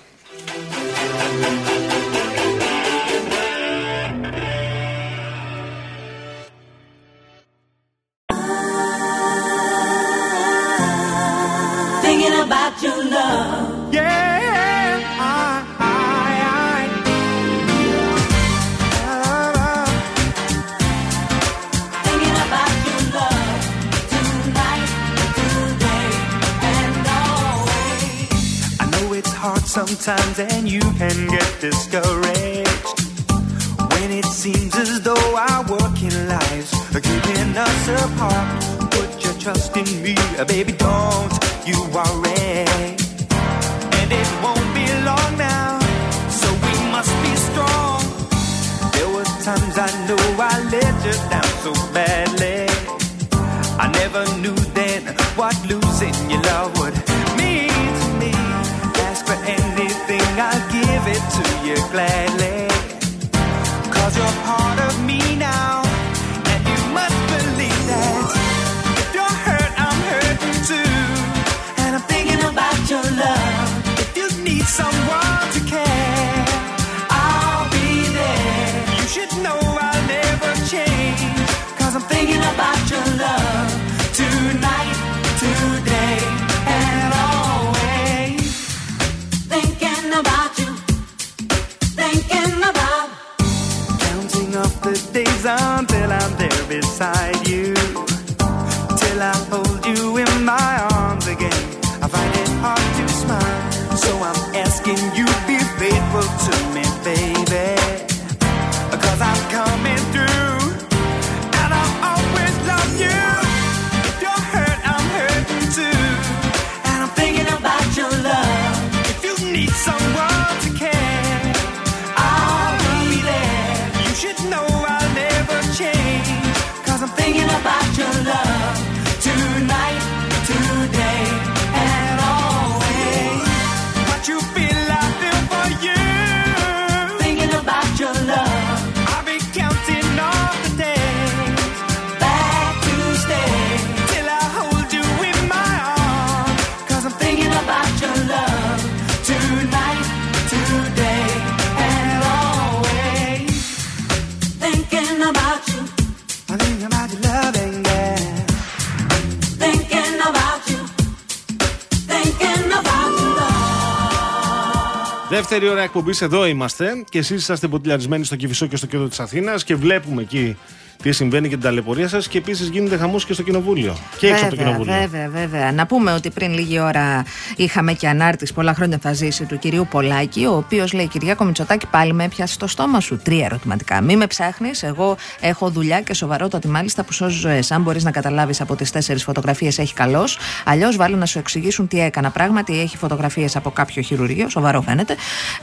Δεύτερη ώρα εκπομπής, εδώ είμαστε και εσείς είσαστε ποτηλιαρισμένοι στο Κυφισό και στο κέντρο της Αθήνας και βλέπουμε εκεί τι συμβαίνει και την ταλαιπωρία σας και επίσης γίνεται χαμό και στο Κοινοβούλιο. Και έξω από το Βέβαια, Κοινοβούλιο. βέβαια, βέβαια. Να πούμε ότι πριν λίγη ώρα είχαμε και ανάρτηση πολλά χρόνια θα ζήσει του κυρίου Πολάκη, ο οποίος λέει: Κυριάκο Μητσοτάκη, πάλι με έπιασε το στόμα σου. Τρία ερωτηματικά. Μη με ψάχνεις. Εγώ έχω δουλειά και σοβαρότατη μάλιστα που σώζει ζωές. Αν μπορείς να καταλάβεις από τις τέσσερις φωτογραφίες, έχει καλώ. Αλλιώς βάλει να σου εξηγήσουν τι έκανα. Πράγματι, έχει φωτογραφίες από κάποιο χειρουργείο, σοβαρό φαίνεται.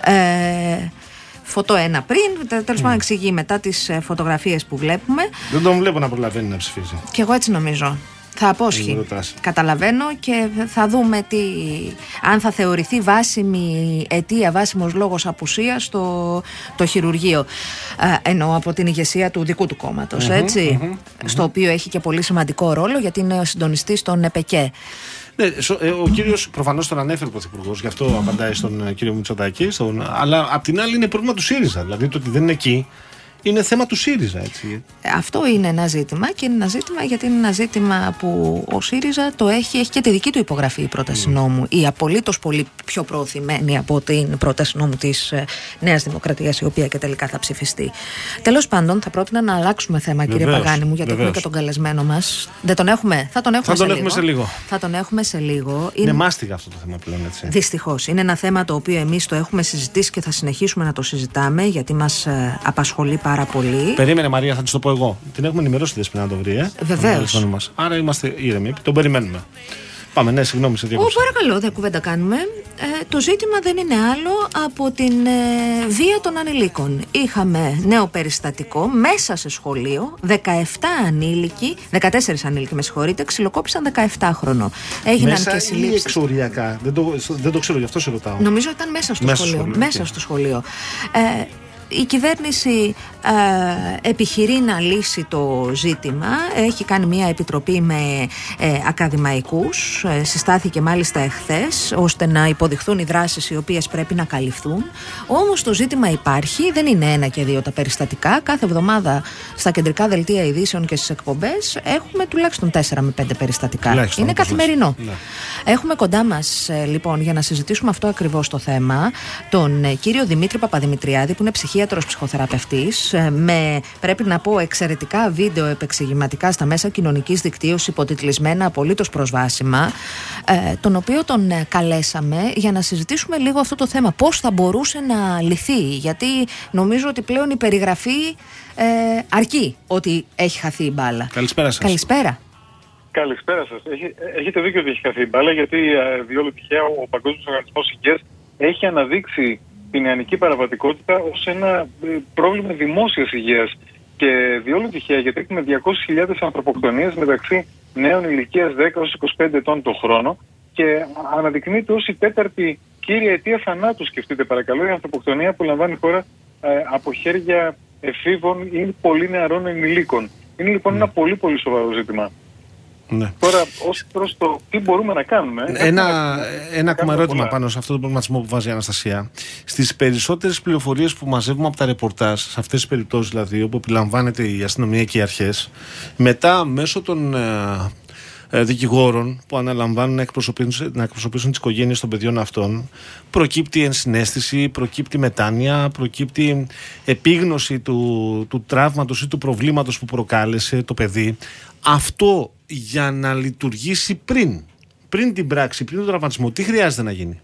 Ε, Φωτό ένα πριν, τέλος πάντων εξηγεί μετά τις φωτογραφίες που βλέπουμε. Δεν τον βλέπω να προλαβαίνει να ψηφίζει. Και εγώ έτσι νομίζω. Θα Δεν απόσχει. ρωτάς. Καταλαβαίνω και θα δούμε τι, αν θα θεωρηθεί βάσιμη αιτία, βάσιμος λόγος απουσίας το, το χειρουργείο. Ε, εννοώ από την ηγεσία του δικού του κομματος ετσι Στο οποίο έχει και πολύ σημαντικό ρόλο γιατί είναι ο συντονιστής των ΕΠΕΚΕ. Ναι, σο- ε, ο κύριος προφανώς τον ανέφερε ο Πρωθυπουργός, γι' αυτό απαντάει στον ε, κύριο Μητσοτάκη. Στον, αλλά απ' την άλλη είναι πρόβλημα του ΣΥΡΙΖΑ. Δηλαδή το ότι δεν είναι εκεί Είναι θέμα του ΣΥΡΙΖΑ, έτσι. Ε, Αυτό είναι ένα ζήτημα και είναι ένα ζήτημα γιατί είναι ένα ζήτημα που ο ΣΥΡΙΖΑ το έχει, έχει και τη δική του υπογραφή η πρόταση νόμου. Η απολύτως πολύ πιο προωθημένη από την πρόταση νόμου της Νέας Δημοκρατίας, η οποία και τελικά θα ψηφιστεί. Τέλος πάντων, θα πρότεινα να αλλάξουμε θέμα, κύριε Βεβαίως, Παγάνη μου, γιατί βεβαίως. έχουμε και τον καλεσμένο μας. Δεν τον έχουμε, θα τον έχουμε, Θα τον σε, έχουμε λίγο. σε λίγο. Θα τον έχουμε σε λίγο. Είναι μάστιγα αυτό το θέμα πλέον, έτσι. Δυστυχώς. Είναι ένα θέμα το οποίο εμείς το έχουμε συζητήσει και θα συνεχίσουμε να το συζητάμε γιατί μας απασχολεί πάρα πολύ. Περίμενε Μαρία, θα της το πω εγώ. Την έχουμε ενημερώσει τη Δεσπινά να το βρει, ε. Βεβαίως. τον καλεσμένο μας. Άρα είμαστε ήρεμοι. Τον περιμένουμε. Πάμε, ναι, συγγνώμη, σε Ω, διακόψα. παρακαλώ, δεν κουβέντα κάνουμε. Ε, το ζήτημα δεν είναι άλλο από την ε, βία των ανηλίκων. Είχαμε νέο περιστατικό μέσα σε σχολείο. 17 ανήλικοι, 14 ανήλικοι, με συγχωρείτε, ξυλοκόπησαν 17χρονο. Έγιναν Μέσα και ή συλλήψεις. εξοριακά. Δεν το, δεν το ξέρω, γι' αυτό σε ρωτάω. Νομίζω ήταν μέσα στο Μέσα στο σχολείο. σχολείο, μέσα οκ. στο σχολείο. Ε, η κυβέρνηση ε, επιχειρεί να λύσει το ζήτημα. Έχει κάνει μια επιτροπή με ε, ακαδημαϊκούς. Ε, συστάθηκε μάλιστα εχθές ώστε να υποδειχθούν οι δράσεις οι οποίες πρέπει να καλυφθούν. Όμως το ζήτημα υπάρχει. Δεν είναι ένα και δύο τα περιστατικά. Κάθε εβδομάδα στα κεντρικά δελτία ειδήσεων και στις εκπομπές έχουμε τουλάχιστον 4 με 5 περιστατικά. Τουλάχιστον, είναι όπως λες. καθημερινό. Ναι. Έχουμε κοντά μας, λοιπόν, για να συζητήσουμε αυτό ακριβώς το θέμα, τον ε, κύριο Δημήτρη Παπαδημητριάδη, που είναι ψυχίατρο ψυχοθεραπευτής, με πρέπει να πω εξαιρετικά βίντεο επεξηγηματικά στα μέσα κοινωνικής δικτύωσης, υποτιτλισμένα απολύτως προσβάσιμα, ε, τον οποίο τον ε, καλέσαμε για να συζητήσουμε λίγο αυτό το θέμα. Πώς θα μπορούσε να λυθεί, γιατί νομίζω ότι πλέον η περιγραφή ε, αρκεί ότι έχει χαθεί η μπάλα. Καλησπέρα σας. Καλησπέρα. Καλησπέρα σας. Έχετε δίκιο ότι έχει χαθεί η μπάλα, γιατί ε, διόλου τυχαία ο Παγκόσμιος Οργανισμός Υγείας έχει αναδείξει την νεανική παραβατικότητα ως ένα ε, πρόβλημα δημόσιας υγείας. Και διόλου τυχαία, γιατί έχουμε 200.000 ανθρωποκτονίες μεταξύ νέων ηλικίας 10 έως 25 ετών το χρόνο και αναδεικνύεται ως η τέταρτη κύρια αιτία θανάτου. Σκεφτείτε, παρακαλώ, η ανθρωποκτονία που λαμβάνει η χώρα ε, από χέρια εφήβων ή πολύ νεαρών ενηλίκων. Είναι λοιπόν ένα πολύ πολύ σοβαρό ζήτημα. Ναι. Τώρα, ως προς το τι μπορούμε να κάνουμε. Ένα, έχουμε- ένα ακόμα κάνουμε ερώτημα πολλά. πάνω σε αυτό το προβληματισμό που βάζει η Αναστασία. Στις περισσότερες πληροφορίες που μαζεύουμε από τα ρεπορτάζ, σε αυτές τις περιπτώσεις δηλαδή, όπου επιλαμβάνεται η αστυνομία και οι αρχές, μετά μέσω των ε, ε, δικηγόρων που αναλαμβάνουν να εκπροσωπήσουν, να εκπροσωπήσουν τις οικογένειες των παιδιών αυτών, προκύπτει ενσυναίσθηση, προκύπτει μετάνοια, προκύπτει επίγνωση του, του τραύματος ή του προβλήματος που προκάλεσε το παιδί. Αυτό για να λειτουργήσει πριν, πριν την πράξη, πριν τον τραυματισμό, τι χρειάζεται να γίνει;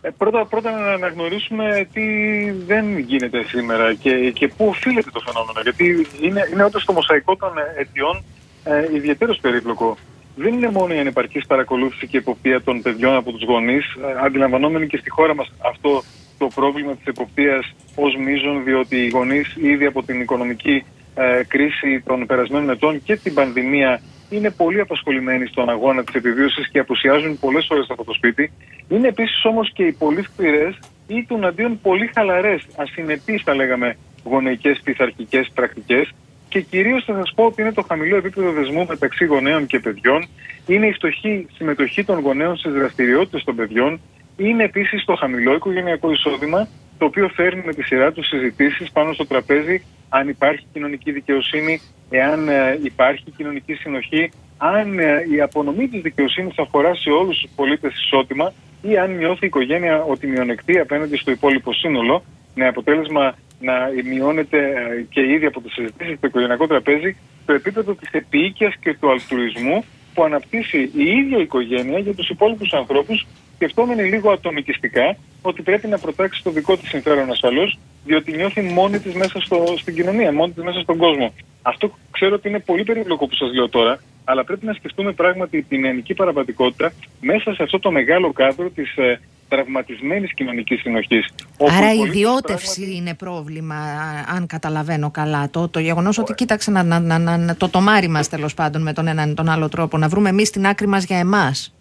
Ε, πρώτα, πρώτα να αναγνωρίσουμε τι δεν γίνεται σήμερα και, και πού οφείλεται το φαινόμενο. Γιατί είναι, είναι όντως το μοσαϊκό των ε, αιτιών ε, ιδιαίτερος περίπλοκο. Δεν είναι μόνο η ανεπαρκής παρακολούθηση και εποπτεία των παιδιών από τους γονείς, ε, αντιλαμβανόμενοι και στη χώρα μας αυτό το πρόβλημα της εποπτείας ως μείζον, διότι οι γονείς ήδη από την οικονομική ε, κρίση των περασμένων ετών και την πανδημία είναι πολύ απασχολημένοι στον αγώνα της επιβίωσης και απουσιάζουν πολλές ώρες από το σπίτι. Είναι επίσης όμως και οι πολύ σκληρές ή των αντίον πολύ χαλαρές, ασυνεπείς θα λέγαμε γονεϊκές πειθαρχικές πρακτικές. Και κυρίως θα σας πω ότι είναι το χαμηλό επίπεδο δεσμού μεταξύ γονέων και παιδιών, είναι η φτωχή συμμετοχή των γονέων στις δραστηριότητες των παιδιών, είναι επίσης το χαμηλό οικογενειακό εισόδημα, το οποίο φέρνει με τη σειρά τους συζητήσεις πάνω στο τραπέζι αν υπάρχει κοινωνική δικαιοσύνη, εάν ε, υπάρχει κοινωνική συνοχή, αν ε, η απονομή της δικαιοσύνης αφορά σε όλους τους πολίτες ισότιμα ή αν νιώθει η οικογένεια ότι μειονεκτεί απέναντι στο υπόλοιπο σύνολο, με αποτέλεσμα να μειώνεται ε, και ήδη από τις συζητήσεις στο οικογενειακό τραπέζι το επίπεδο της επίοικιας και του αλτρουισμού που αναπτύσσει η ίδια η οικογένεια για τους υπόλοιπους ανθρώπους σκεφτόμενοι λίγο ατομικιστικά ότι πρέπει να προτάξει το δικό της συμφέρον ασφαλώς διότι νιώθει μόνη της μέσα στο, στην κοινωνία, μόνη της μέσα στον κόσμο. Αυτό ξέρω ότι είναι πολύ περίπλοκο που σας λέω τώρα, αλλά πρέπει να σκεφτούμε πράγματι την ελληνική παραβατικότητα μέσα σε αυτό το μεγάλο κάδρο της ε, τραυματισμένης κοινωνικής συνοχής. όπου Άρα οι η πολίτες ιδιώτευση πράγματι- είναι πρόβλημα, α- αν καταλαβαίνω καλά. Το, το γεγονός ότι κοίταξε να, να, να, να- να- το τομάρι μας τέλος πάντων με τον έναν ή τον άλλο τρόπο, να βρούμε εμείς την άκρη μας για εμάς.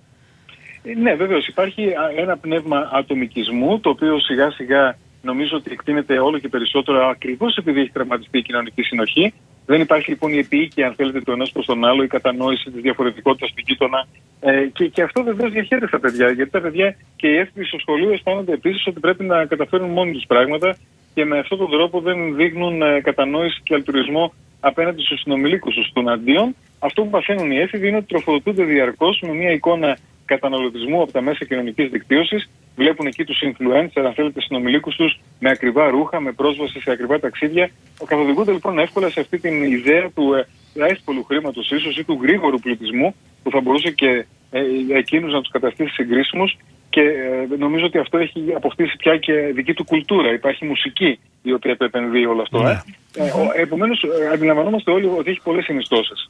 Ναι, βεβαίως. Υπάρχει α, ένα πνεύμα ατομικισμού, το οποίο σιγά σιγά νομίζω ότι εκτείνεται όλο και περισσότερο ακριβώς επειδή έχει τραυματιστεί η κοινωνική συνοχή. Δεν υπάρχει λοιπόν η επίοικια, αν θέλετε, του ενός προς τον άλλο, η κατανόηση της διαφορετικότητας του γείτονα. Ε, και, και αυτό βεβαίως διαχέεται στα παιδιά. Γιατί τα παιδιά και οι έφηβοι στο σχολείο αισθάνονται επίσης ότι πρέπει να καταφέρουν μόνοι τους πράγματα και με αυτόν τον τρόπο δεν δείχνουν ε, κατανόηση και αλτουρισμό απέναντι στους συνομιλίκους τους των αντίον. Αυτό που παθαίνουν οι έφηβοι είναι ότι τροφοδοτούνται διαρκώς με μια εικόνα καταναλωτισμού από τα μέσα κοινωνικής δικτύωσης. Βλέπουν εκεί τους influencer, αν θέλετε, συνομιλίκους τους με ακριβά ρούχα, με πρόσβαση σε ακριβά ταξίδια. Καθοδηγούνται λοιπόν εύκολα σε αυτή την ιδέα του ε, εύκολου χρήματος ίσως ή του γρήγορου πληθυσμού που θα μπορούσε και ε, εκείνους να τους καταστήσει συγκρίσιμους. Και ε, νομίζω ότι αυτό έχει αποκτήσει πια και δική του κουλτούρα. Υπάρχει μουσική η οποία το επενδύει όλο αυτό. Ναι. Ε. Ε, Επομένως, αντιλαμβανόμαστε όλοι ότι έχει πολλές συνιστώσεις.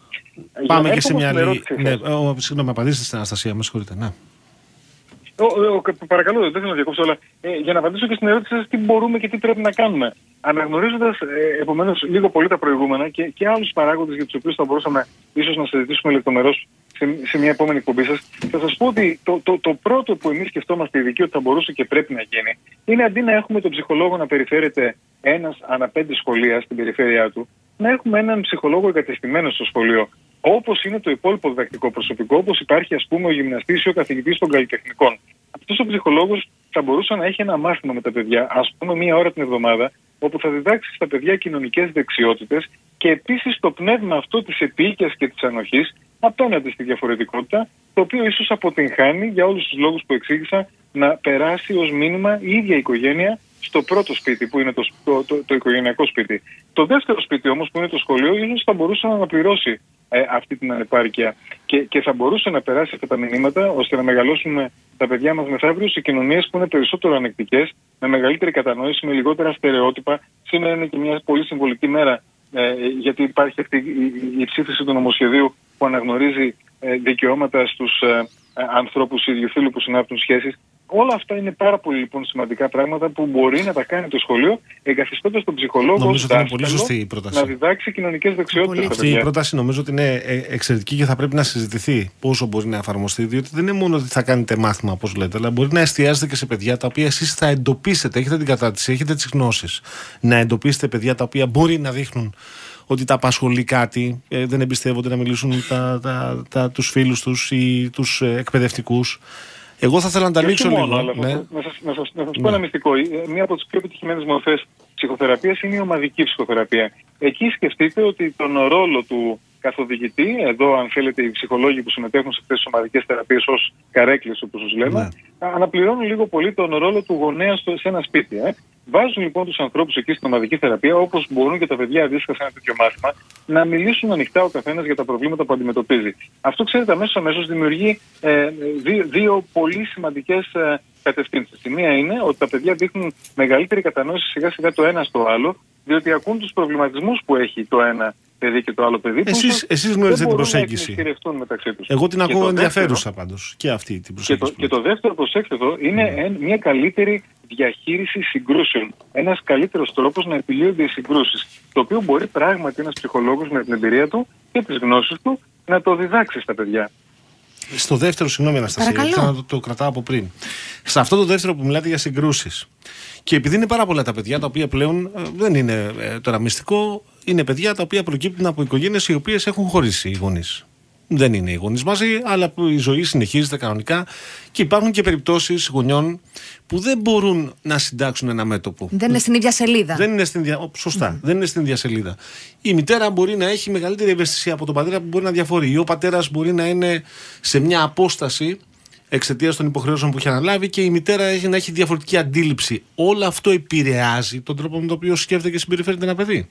Πάμε και σε μια άλλη. Ναι, ο, συγγνώμη, απαντήστε στην Αναστασία, με συγχωρείτε. Ναι. Ο, ο, κα- παρακαλώ, δεν θέλω να διακόψω, αλλά ε, για να απαντήσω και στην ερώτηση σας, τι μπορούμε και τι πρέπει να κάνουμε. Αναγνωρίζοντας ε, επομένως λίγο πολύ τα προηγούμενα και, και άλλους παράγοντες για τους οποίους θα μπορούσαμε ίσως να συζητήσουμε λεπτομερώς σε, σε μια επόμενη εκπομπή σας, θα σας πω ότι το, το, το πρώτο που εμείς σκεφτόμαστε ειδικοί ότι θα μπορούσε και πρέπει να γίνει είναι αντί να έχουμε τον ψυχολόγο να περιφέρεται ένας ανά πέντε σχολεία στην περιφέρειά του, να έχουμε έναν ψυχολόγο εγκατεστημένο στο σχολείο. Όπως είναι το υπόλοιπο διδακτικό προσωπικό, όπως υπάρχει ας πούμε ο γυμναστής ή ο καθηγητής των καλλιτεχνικών. Αυτός ο ψυχολόγος θα μπορούσε να έχει ένα μάθημα με τα παιδιά, ας πούμε μία ώρα την εβδομάδα, όπου θα διδάξει στα παιδιά κοινωνικές δεξιότητες και επίσης το πνεύμα αυτό της επίοικια και της ανοχής απέναντι στη διαφορετικότητα, το οποίο ίσως αποτυγχάνει για όλους τους λόγους που εξήγησα να περάσει ως μήνυμα η ίδια η οικογένεια στο πρώτο σπίτι που είναι το, το, το, το οικογενειακό σπίτι. Το δεύτερο σπίτι όμως που είναι το σχολείο ίσως θα μπορούσε να αναπληρώσει ε, αυτή την ανεπάρκεια και, και θα μπορούσε να περάσει αυτά τα μηνύματα ώστε να μεγαλώσουμε τα παιδιά μας μεθαύριο σε κοινωνίες που είναι περισσότερο ανεκτικές, με μεγαλύτερη κατανόηση, με λιγότερα στερεότυπα. Σήμερα είναι και μια πολύ συμβολική μέρα ε, γιατί υπάρχει αυτή η, η, η ψήφιση του νομοσχεδίου που αναγνωρίζει ε, δικαιώματα στους ε, ε, ανθρώπους ιδιοφίλου που συνάπτουν σχέσεις. Όλα αυτά είναι πάρα πολύ λοιπόν σημαντικά πράγματα που μπορεί να τα κάνει το σχολείο εγκαθιστώντας τον ψυχολόγο Νομίζω ως ότι είναι πολύ δάσκαλο σωστή η πρόταση. να διδάξει κοινωνικές δεξιότητες στα Αυτή η παιδιά. πρόταση νομίζω ότι είναι ε, εξαιρετική και θα πρέπει να συζητηθεί πόσο μπορεί να εφαρμοστεί. Διότι δεν είναι μόνο ότι θα κάνετε μάθημα, όπως λέτε, αλλά μπορεί να εστιάζετε και σε παιδιά τα οποία εσείς θα εντοπίσετε. Έχετε την κατάρτιση, έχετε τις γνώσεις. Να εντοπίσετε παιδιά τα οποία μπορεί να δείχνουν ότι τα απασχολεί κάτι, ε, δεν εμπιστεύονται να μιλήσουν τα, τα, τα, τους φίλους τους ή τους ε, εκπαιδευτικούς. Εγώ θα ήθελα να τα Και όχι ανοίξω μόνο, λίγο. αλλά ναι. να, σας- να σας, να σας, να σας Ναι. πω ένα μυστικό. Ε, Μία από τις πιο επιτυχημένες μορφές ψυχοθεραπείας είναι η ομαδική ψυχοθεραπεία. Εκεί σκεφτείτε ότι τον ρόλο του καθοδηγητή, εδώ αν θέλετε οι ψυχολόγοι που συμμετέχουν σε αυτές τις ομαδικές θεραπείες ως καρέκλες όπως τους λέμε, Ναι. Αναπληρώνουν λίγο πολύ τον ρόλο του γονέα στο, σε ένα σπίτι. Ε. Βάζουν λοιπόν τους ανθρώπους εκεί στην ομαδική θεραπεία όπως μπορούν και τα παιδιά αντίστοιχα σε ένα τέτοιο μάθημα να μιλήσουν ανοιχτά ο καθένας για τα προβλήματα που αντιμετωπίζει. Αυτό ξέρετε αμέσως αμέσως δημιουργεί ε, δύο, δύο πολύ σημαντικές ε, κατευθύνσεις. Η μία είναι ότι τα παιδιά δείχνουν μεγαλύτερη κατανόηση σιγά σιγά το ένα στο άλλο διότι ακούν τους προβληματισμούς που έχει το ένα παιδί και το άλλο παιδί. που Εσείς- ίσως εσείς δεν γνωρίζετε την μπορούν να προσέγγιση. εκμυστηρευτούν μεταξύ τους. Εγώ την Και ακούω το ενδιαφέρουσα πάντως και αυτή την και προσέγγιση. το, και το δεύτερο, προσέξτε εδώ, είναι Ναι. εν- μια καλύτερη διαχείριση συγκρούσεων. Ένας καλύτερος τρόπος να επιλύονται οι συγκρούσεις. Το οποίο μπορεί πράγματι ένας ψυχολόγος με την εμπειρία του και τις γνώσεις του να το διδάξει στα παιδιά. Στο δεύτερο, συγγνώμη Αναστασία, Παρακαλώ. ήθελα να το, το κρατάω από πριν. Σε αυτό το δεύτερο που μιλάτε για συγκρούσεις. Και επειδή είναι πάρα πολλά τα παιδιά τα οποία πλέον ε, δεν είναι ε, τώρα μυστικό, είναι παιδιά τα οποία προκύπτουν από οικογένειες οι οποίες έχουν χωρίσει οι γονείς. Δεν είναι οι γονείς μαζί, αλλά που η ζωή συνεχίζεται κανονικά και υπάρχουν και περιπτώσεις γονιών που δεν μπορούν να συντάξουν ένα μέτωπο. Δεν είναι στην ίδια σελίδα. Δεν είναι στην δια... ο, Σωστά, δεν είναι στην ίδια σελίδα. Η μητέρα μπορεί να έχει μεγαλύτερη ευαισθησία από τον πατέρα που μπορεί να διαφορεί. Ή ο πατέρας μπορεί να είναι σε μια απόσταση εξαιτίας των υποχρεώσεων που έχει αναλάβει και η μητέρα έχει να έχει διαφορετική αντίληψη. Όλο αυτό επηρεάζει τον τρόπο με τον οποίο σκέφτεται και συμπεριφέρεται ένα παιδί.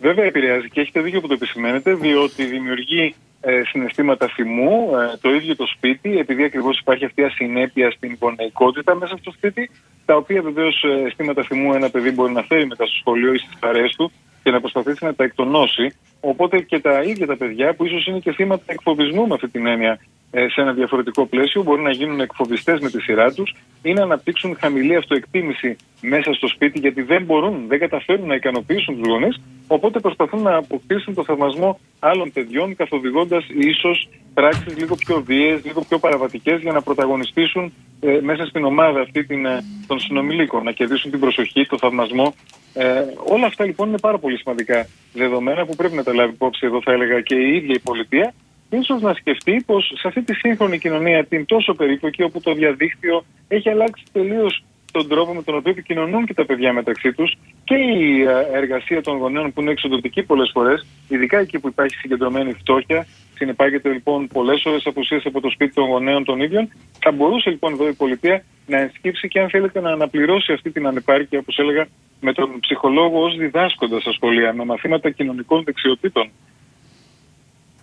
Βέβαια επηρεάζει και έχετε δίκιο που το επισημαίνετε, διότι δημιουργεί ε, συναισθήματα θυμού ε, το ίδιο το σπίτι, επειδή ακριβώς υπάρχει αυτή η ασυνέπεια στην γονεϊκότητα μέσα στο σπίτι, τα οποία βεβαίως αισθήματα θυμού ένα παιδί μπορεί να φέρει μετά στο σχολείο ή στις παρέες του και να προσπαθήσει να τα εκτονώσει. Οπότε και τα ίδια τα παιδιά, που ίσως είναι και θύματα εκφοβισμού με αυτή την έννοια ε, σε ένα διαφορετικό πλαίσιο, μπορεί να γίνουν εκφοβιστές με τη σειρά τους ή να αναπτύξουν χαμηλή αυτοεκτίμηση μέσα στο σπίτι, γιατί δεν μπορούν, δεν καταφέρουν να ικανοποιήσουν τους γονείς. Οπότε προσπαθούν να αποκτήσουν το θαυμασμό άλλων παιδιών, καθοδηγώντας ίσως πράξεις λίγο πιο βίαιες, λίγο πιο παραβατικές, για να πρωταγωνιστήσουν ε, μέσα στην ομάδα αυτή την, ε, των συνομιλίκων, να κερδίσουν την προσοχή, το θαυμασμό. Ε, όλα αυτά λοιπόν είναι πάρα πολύ σημαντικά δεδομένα που πρέπει να τα λάβει υπόψη εδώ, θα έλεγα, και η ίδια η πολιτεία. Ίσως να σκεφτεί πως σε αυτή τη σύγχρονη κοινωνία, την τόσο περίπλοκη, όπου το διαδίκτυο έχει αλλάξει τελείως τον τρόπο με τον οποίο επικοινωνούν και τα παιδιά μεταξύ τους και η ε, εργασία των γονέων που είναι εξοδοτική πολλές φορές, ειδικά εκεί που υπάρχει συγκεντρωμένη φτώχεια, συνεπάγεται λοιπόν πολλές ώρες απουσίας από το σπίτι των γονέων των ίδιων. Θα μπορούσε λοιπόν εδώ η πολιτεία να ενσκύψει και αν θέλετε να αναπληρώσει αυτή την ανεπάρκεια, όπως έλεγα, με τον ψυχολόγο ως διδάσκοντα στα σχολεία, με μαθήματα κοινωνικών δεξιοτήτων.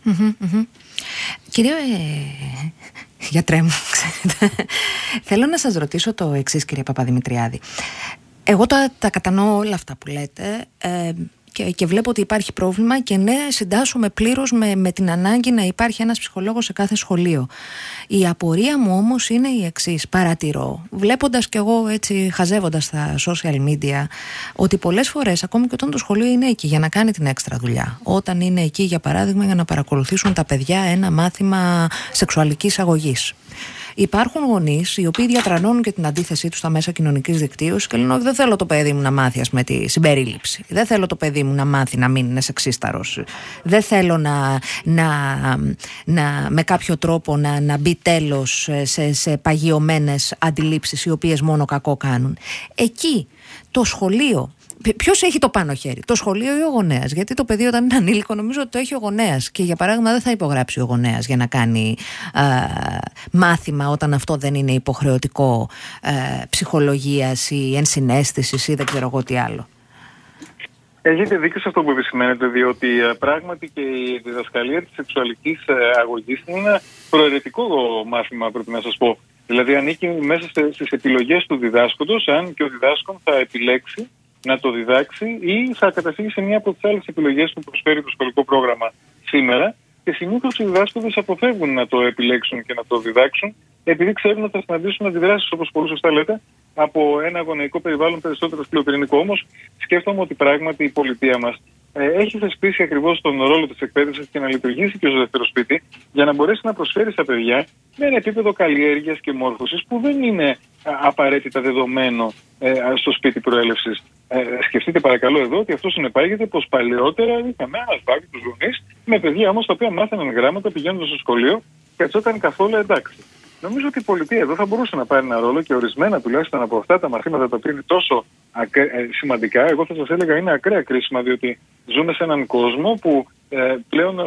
Μμμ, μμμ. Κύριε ε, γιατρέ μου, ξέρετε, θέλω να σας ρωτήσω το εξής κύριε Παπαδημητριάδη. Εγώ τα, τα κατανοώ όλα αυτά που λέτε ε, και, και βλέπω ότι υπάρχει πρόβλημα και ναι, συντάσσομαι πλήρως με, με την ανάγκη να υπάρχει ένας ψυχολόγος σε κάθε σχολείο. Η απορία μου όμως είναι η εξής. Παρατηρώ, βλέποντας κι εγώ έτσι χαζεύοντας στα social media, ότι πολλές φορές, ακόμη και όταν το σχολείο είναι εκεί για να κάνει την έξτρα δουλειά, όταν είναι εκεί για παράδειγμα για να παρακολουθήσουν τα παιδιά ένα μάθημα σεξουαλικής αγωγής. Υπάρχουν γονείς οι οποίοι διατρανώνουν και την αντίθεσή τους στα μέσα κοινωνικής δικτύωσης και λένε: Όχι, δεν θέλω το παιδί μου να μάθει ας πούμε, τη συμπερίληψη. Δεν θέλω το παιδί μου να μάθει να μην είναι σεξίσταρος. Δεν θέλω να, να, να, με κάποιο τρόπο να, να μπει τέλος σε, σε παγιωμένες αντιλήψεις οι οποίες μόνο κακό κάνουν. Εκεί το σχολείο Ποιος έχει το πάνω χέρι, το σχολείο ή ο γονέας; Γιατί το παιδί όταν είναι ανήλικο νομίζω ότι το έχει ο γονέας. Και για παράδειγμα δεν θα υπογράψει ο γονέας για να κάνει α, μάθημα όταν αυτό δεν είναι υποχρεωτικό ψυχολογίας ή ενσυναίσθησης ή δεν ξέρω εγώ τι άλλο. Έχετε δίκιο σε αυτό που επισημαίνετε, διότι ε, πράγματι και η διδασκαλία της σεξουαλικής ε, αγωγής είναι ένα προαιρετικό μάθημα, πρέπει να σας πω. Δηλαδή ανήκει μέσα σε- στις επιλογές του διδάσκοντος, αν και ο διδάσκον θα επιλέξει να το διδάξει ή θα καταφύγει σε μια από τις άλλες επιλογές που προσφέρει το σχολικό πρόγραμμα σήμερα και συνήθως οι διδάσκοντες αποφεύγουν να το επιλέξουν και να το διδάξουν επειδή ξέρουν ότι θα συναντήσουν αντιδράσεις όπως πολύ σωστά λέτε από ένα γονεϊκό περιβάλλον περισσότερο σκληροπυρηνικό. Όμως σκέφτομαι ότι πράγματι η πολιτεία μας ε, έχει θεσπίσει ακριβώς τον ρόλο της εκπαίδευσης και να λειτουργήσει και ως δεύτερο σπίτι για να μπορέσει να προσφέρει στα παιδιά με ένα επίπεδο καλλιέργειας και μόρφωσης που δεν είναι α, απαραίτητα δεδομένο ε, στο σπίτι προέλευσης. Ε, σκεφτείτε παρακαλώ εδώ ότι αυτό συνεπάγεται πως παλαιότερα είχαμε αναλφάβητου γονείς με παιδιά όμως τα οποία μάθαιναν γράμματα πηγαίνοντας στο σχολείο και αυτό ήταν καθόλου εντάξει. Νομίζω ότι η πολιτεία εδώ θα μπορούσε να πάρει ένα ρόλο και ορισμένα τουλάχιστον από αυτά τα μαθήματα τα οποία είναι τόσο ακραία- ε, σημαντικά, εγώ θα σας έλεγα είναι ακραία κρίσιμα, διότι ζούμε σε έναν κόσμο που ε, πλέον ε,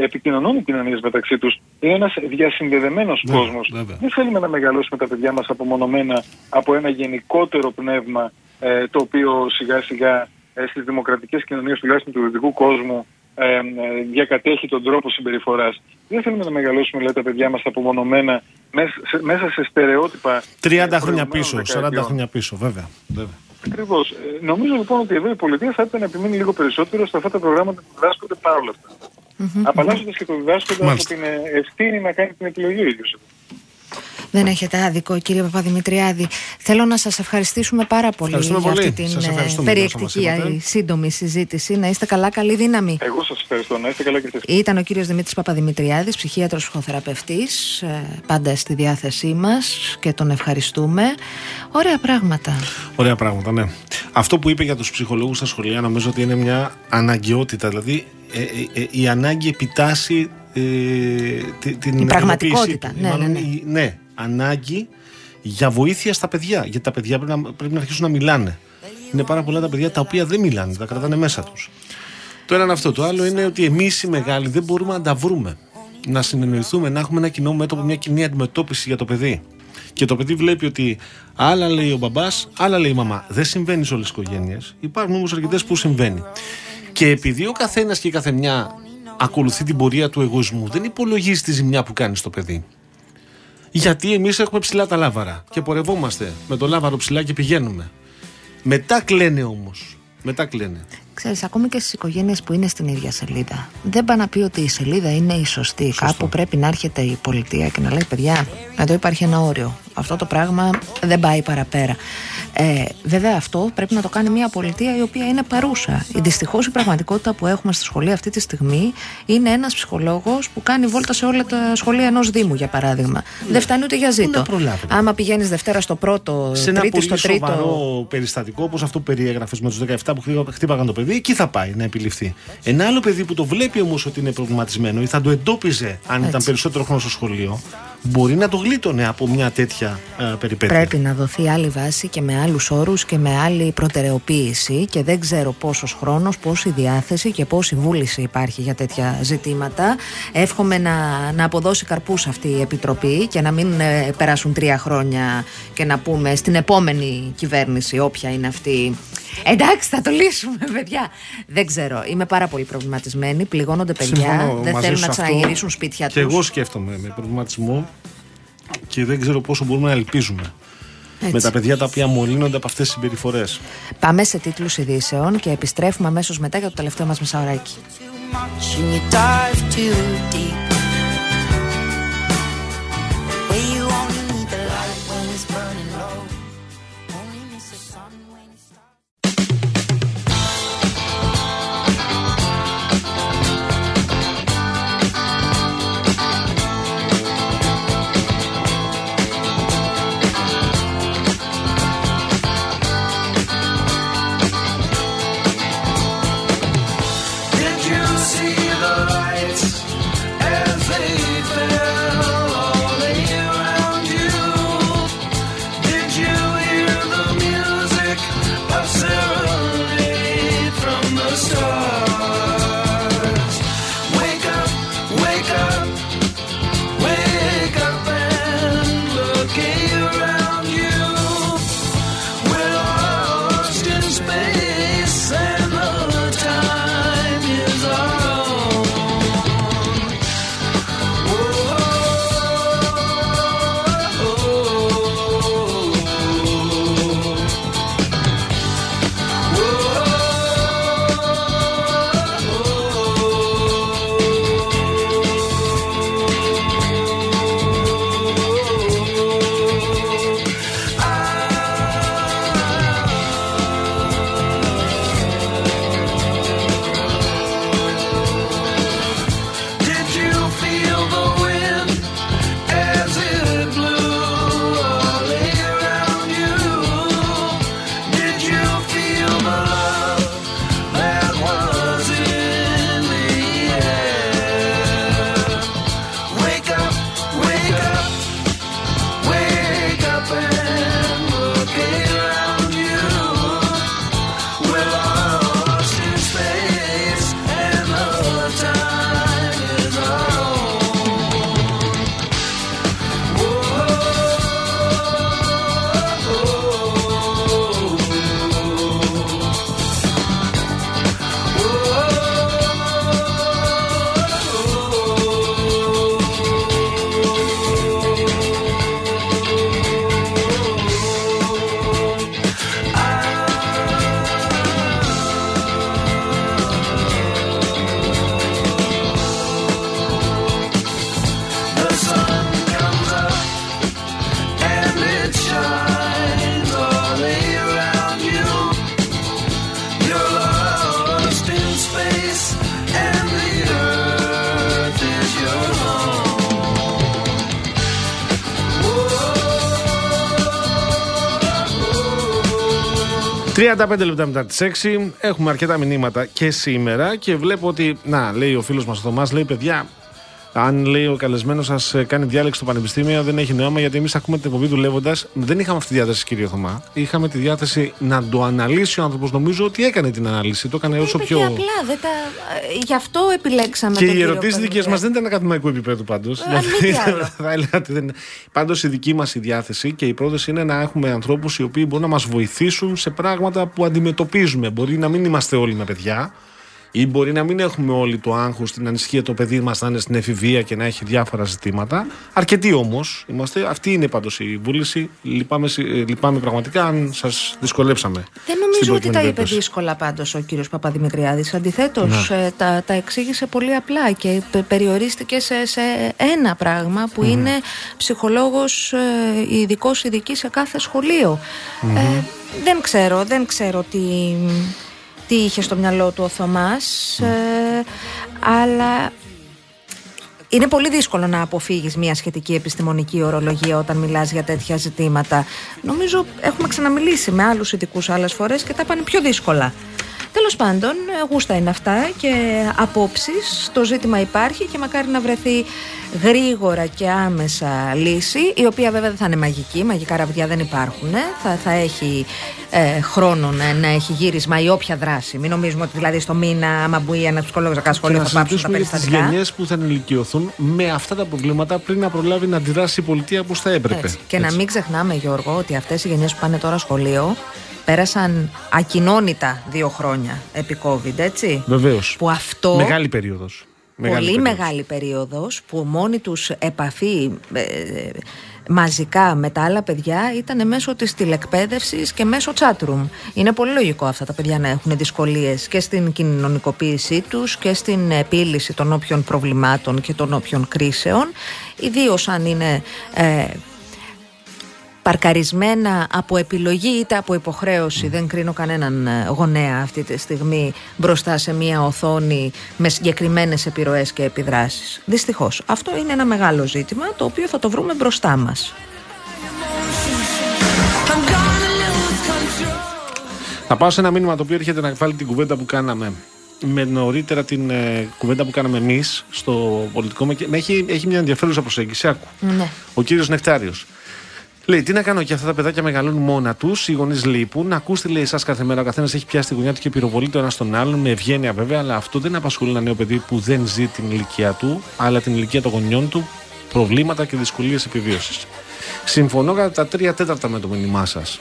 ε, επικοινωνούν οι κοινωνίες μεταξύ τους. Είναι ένας διασυνδεδεμένος Βέβαια, κόσμος. βέβαια. Δεν θέλουμε να μεγαλώσουμε τα παιδιά μας απομονωμένα από ένα γενικότερο πνεύμα ε, το οποίο σιγά σιγά ε, στις δημοκρατικές κοινωνίες τουλάχιστον του δυτικού κόσμου ε, ε, διακατέχει τον τρόπο συμπεριφοράς. Δεν θέλουμε να μεγαλώσουμε λέει, τα παιδιά μας απομονωμένα μέσα σε, μέσα σε στερεότυπα. 30 ε, χρόνια προηγουμένων πίσω, 40 δεκαετιών. χρόνια πίσω, βέβαια. βέβαια. Ακριβώς. νομίζω λοιπόν ότι εδώ η πολιτεία θα έπρεπε να επιμείνει λίγο περισσότερο σε αυτά τα προγράμματα που διδάσκονται παρόλα αυτά. Απαλλάσσοντας και το διδάσκοντα από Μάλιστα. την ε, ευθύνη να κάνει την επιλογή ο ίδιος. Δεν έχετε άδικο, κύριε Παπαδημητριάδη. Θέλω να σας ευχαριστήσουμε πάρα πολύ Ευχαριστούμε για πολύ. αυτή την Σας ε, ευχαριστούμε για όσα μας περιεκτική είπατε. ε, σύντομη συζήτηση. Να είστε καλά, καλή δύναμη. Εγώ σας ευχαριστώ. Να είστε καλά και εσείς. Ήταν ο κύριος Δημήτρης Παπαδημητριάδης, ψυχίατρος ψυχοθεραπευτής, ε, πάντα στη διάθεσή μας και τον ευχαριστούμε. Ωραία πράγματα. Ωραία πράγματα, ναι. Αυτό που είπε για τους ψυχολόγους στα σχολεία νομίζω ότι είναι μια αναγκαιότητα. Δηλαδή ε, ε, ε, η ανάγκη επιτάσσει ε, τη- την Η πραγματικότητα, υλοποίηση- ναι, μάλλον ναι, ναι. η- ναι, ανάγκη για βοήθεια στα παιδιά. Γιατί τα παιδιά πρέπει να, πρέπει να αρχίσουν να μιλάνε. Είναι πάρα πολλά τα παιδιά τα οποία δεν μιλάνε, τα κρατάνε μέσα τους. Το ένα είναι αυτό. Το άλλο είναι ότι εμείς οι μεγάλοι δεν μπορούμε να τα βρούμε. Να συνεννοηθούμε, να έχουμε ένα κοινό μέτωπο, μια κοινή αντιμετώπιση για το παιδί. Και το παιδί βλέπει ότι άλλα λέει ο μπαμπάς, άλλα λέει η μαμά. Δεν συμβαίνει σε όλες τις οικογένειες. Υπάρχουν όμως αρκετές που συμβαίνει. Και επειδή ο καθένας και η καθεμιά ακολουθεί την πορεία του εγωισμού, δεν υπολογίζεις τη ζημιά που κάνεις στο παιδί. Γιατί εμείς έχουμε ψηλά τα λάβαρα και πορευόμαστε με το λάβαρο ψηλά και πηγαίνουμε. Μετά κλαίνε όμως. Μετά κλαίνε. Ξέρεις, ακόμη και στις οικογένειες που είναι στην ίδια σελίδα. Δεν πάει να πει ότι η σελίδα είναι η σωστή. Κάπου πρέπει να έρχεται η πολιτεία και να λέει: Παιδιά, εδώ υπάρχει ένα όριο. Αυτό το πράγμα δεν πάει παραπέρα. Ε, βέβαια, αυτό πρέπει να το κάνει μια πολιτεία η οποία είναι παρούσα. Δυστυχώς η πραγματικότητα που έχουμε στη σχολεία αυτή τη στιγμή είναι ένας ψυχολόγος που κάνει βόλτα σε όλα τα σχολεία ενός Δήμου, για παράδειγμα. Δεν φτάνει ούτε για ζήτο. να προλάβει. Άμα πηγαίνεις Δευτέρα στο πρώτο, σε ένα Τρίτη πολύ στο τρίτο. σοβαρό περιστατικό όπως αυτό που περιέγραφες με τους 17 που χτύπα- χτύπαγαν το παιδί, εκεί θα πάει να επιληφθεί. Ένα άλλο παιδί που το βλέπει όμως ότι είναι προβληματισμένο ή θα το εντόπιζε αν ήταν Έτσι. περισσότερο χρόνο στο σχολείο, μπορεί να το γλίτωνε από μια τέτοια ε, περιπέτεια. Πρέπει να δοθεί άλλη βάση και με άλλους όρους και με άλλη προτεραιοποίηση και δεν ξέρω πόσος χρόνος, πόση διάθεση και πόση βούληση υπάρχει για τέτοια ζητήματα. Εύχομαι να, να αποδώσει καρπούς αυτή η Επιτροπή και να μην ε, περάσουν τρία χρόνια και να πούμε στην επόμενη κυβέρνηση, όποια είναι αυτή. Εντάξει, θα το λύσουμε, παιδιά. Δεν ξέρω. Είμαι πάρα πολύ προβληματισμένη. Πληγώνονται παιδιά. Συμφωνώ δεν μαζί θέλουν σου να αυτό. ξαναγυρίσουν σπίτια Και τους. εγώ σκέφτομαι με προβληματισμό και δεν ξέρω πόσο μπορούμε να ελπίζουμε. Έτσι. Με τα παιδιά τα οποία μολύνονται από αυτές τις συμπεριφορές. Πάμε σε τίτλους ειδήσεων και επιστρέφουμε αμέσως μετά για το τελευταίο μας μισάωράκι. 35 λεπτά μετά τις 6 έχουμε αρκετά μηνύματα και σήμερα και βλέπω ότι. Να, λέει ο φίλος μας ο Θωμάς, λέει παιδιά, αν λέει ο καλεσμένος σας κάνει διάλεξη στο πανεπιστήμιο, δεν έχει νόημα γιατί εμείς ακούμε την εκπομπή δουλεύοντας. Δεν είχαμε αυτή τη διάθεση, κύριε Θωμά. Είχαμε τη διάθεση να το αναλύσει ο άνθρωπος. Νομίζω ότι έκανε την ανάλυση. Το έκανε όσο Είπε πιο. και απλά, δεν τα... ε, γι' αυτό επιλέξαμε Και τον οι κύριο ερωτήσεις δικές Παντελή. μας δεν ήταν ακαδημαϊκού επίπεδου πάντως. Αν μη τι άλλο. (laughs) θα έλεγα ότι δεν. Πάντως η δική μας η διάθεση και η πρόθεση είναι να έχουμε ανθρώπους οι οποίοι μπορούν να μας βοηθήσουν σε πράγματα που αντιμετωπίζουμε. Μπορεί να μην είμαστε όλοι με παιδιά. Ή μπορεί να μην έχουμε όλοι το άγχος, την ανησυχία το παιδί μας να είναι στην εφηβεία και να έχει διάφορα ζητήματα. Αρκετοί όμως είμαστε. Αυτή είναι πάντως η βούληση. Λυπάμαι, συ- ε, λυπάμαι πραγματικά αν σας δυσκολέψαμε. Δεν στην νομίζω ότι τα προκειμένη είπε περίπτωση. δύσκολα πάντως ο κύριος Παπαδημητριάδης. Αντιθέτως, Ναι. τα, τα εξήγησε πολύ απλά και πε- περιορίστηκε σε, σε ένα πράγμα που είναι ψυχολόγος ε, ειδικός ειδική σε κάθε σχολείο. Ε, δεν ξέρω, δεν ξέρω τι, τι είχε στο μυαλό του ο Θωμάς ε, αλλά είναι πολύ δύσκολο να αποφύγεις μια σχετική επιστημονική ορολογία όταν μιλάς για τέτοια ζητήματα. Νομίζω έχουμε ξαναμιλήσει με άλλους ειδικούς άλλες φορές και τα πάνε πιο δύσκολα. Τέλος πάντων, ε, γούστα είναι αυτά και απόψεις. Το ζήτημα υπάρχει και μακάρι να βρεθεί γρήγορα και άμεσα λύση, η οποία βέβαια δεν θα είναι μαγική, μαγικά ραβδιά δεν υπάρχουν. ε. Θα, θα έχει ε, χρόνο να, να έχει γύρισμα ή όποια δράση. Μην νομίζουμε ότι δηλαδή στο μήνα, άμα μπει ένα ψυχολόγος σχολείο, να θα πάψουν τα συζητήσουμε για τις περιστατικά. γενιές που θα ενηλικιωθούν με αυτά τα προβλήματα πριν να προλάβει να αντιδράσει η πολιτεία όπως θα έπρεπε. Έτσι. Και να μην ξεχνάμε, Γιώργο, ότι αυτές οι γενιές που πάνε τώρα σχολείο πέρασαν ακοινώνητα δύο χρόνια επί COVID, έτσι; Βεβαίως. Που αυτό. Μεγάλη περίοδος. πολύ μεγάλη περίοδος που μόνη τους επαφή ε, μαζικά με τα άλλα παιδιά ήταν μέσω της τηλεκπαίδευσης και μέσω chatroom. Είναι πολύ λογικό αυτά τα παιδιά να έχουν δυσκολίες και στην κοινωνικοποίησή τους και στην επίλυση των όποιων προβλημάτων και των όποιων κρίσεων, ιδίως αν είναι ε, παρκαρισμένα από επιλογή είτε από υποχρέωση. Δεν κρίνω κανέναν ε, γονέα αυτή τη στιγμή μπροστά σε μια οθόνη με συγκεκριμένες επιρροές και επιδράσεις. Δυστυχώς. Αυτό είναι ένα μεγάλο ζήτημα το οποίο θα το βρούμε μπροστά μας. I'm gonna lose control. Θα πάω σε ένα μήνυμα το οποίο έρχεται να βάλει την κουβέντα που κάναμε με νωρίτερα την ε, κουβέντα που κάναμε εμείς στο πολιτικό. Με, με έχει, έχει μια ενδιαφέρουσα προσέγγιση. Άκου. Ναι. Ο κύριος Νεκτάριος. Λέει, τι να κάνω και αυτά τα παιδάκια μεγαλώνουν μόνα τους, οι γονείς λείπουν. Ακούστε, λέει, εσάς κάθε μέρα ο καθένας έχει πιάσει τη γωνιά του και πυροβολεί το ένα στον άλλον, με ευγένεια βέβαια, αλλά αυτό δεν απασχολεί ένα νέο παιδί που δεν ζει την ηλικία του, αλλά την ηλικία των γονιών του, προβλήματα και δυσκολίες επιβίωσης. Συμφωνώ κατά τα τρία τέταρτα με το μήνυμά σας.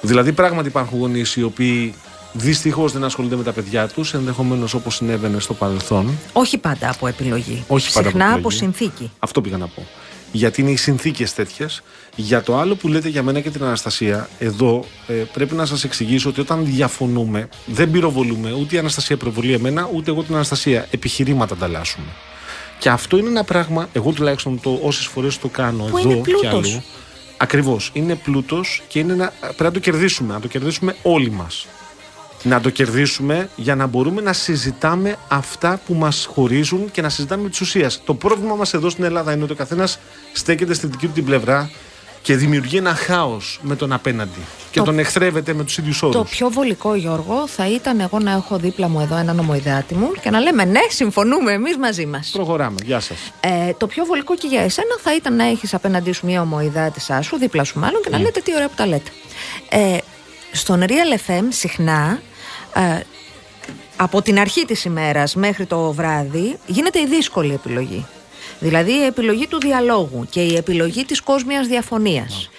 Δηλαδή, πράγματι υπάρχουν γονείς οι οποίοι δυστυχώς δεν ασχολούνται με τα παιδιά τους, ενδεχομένως όπως συνέβαινε στο παρελθόν. Όχι πάντα από επιλογή. Όχι πάντα από Συχνά από, επιλογή. συνθήκη. Αυτό πήγα να πω. Γιατί είναι οι συνθήκες τέτοιες. Για το άλλο που λέτε για μένα και την Αναστασία, εδώ ε, πρέπει να σας εξηγήσω ότι όταν διαφωνούμε, δεν πυροβολούμε ούτε η Αναστασία προβολεί εμένα, ούτε εγώ την Αναστασία. Επιχειρήματα ανταλλάσσουμε. Και αυτό είναι ένα πράγμα, εγώ τουλάχιστον το όσες φορές το κάνω Που εδώ είναι και πλούτος. αλλού. Ακριβώς. Είναι πλούτος και είναι ένα, πρέπει να το κερδίσουμε. Να το κερδίσουμε όλοι μας. Να το κερδίσουμε για να μπορούμε να συζητάμε αυτά που μας χωρίζουν και να συζητάμε τη ουσία. Το πρόβλημα μας εδώ στην Ελλάδα είναι ότι ο καθένας στέκεται στη δική του την πλευρά και δημιουργεί ένα χάος με τον απέναντι. Και Το- τον εχθρεύεται με τους ίδιους όρους. Το πιο βολικό, Γιώργο, θα ήταν εγώ να έχω δίπλα μου εδώ έναν ομοειδάτη μου και να λέμε ναι, συμφωνούμε εμείς μαζί μας. Προχωράμε. Γεια σας. Ε, το πιο βολικό και για εσένα θα ήταν να έχεις απέναντί σου μια ομοειδάτησά σου, δίπλα σου μάλλον, και να λέτε τι ωραία που τα λέτε. Ε, στον Real FM συχνά. Ε, από την αρχή της ημέρας μέχρι το βράδυ γίνεται η δύσκολη επιλογή. Δηλαδή η επιλογή του διαλόγου και η επιλογή της κόσμιας διαφωνίας.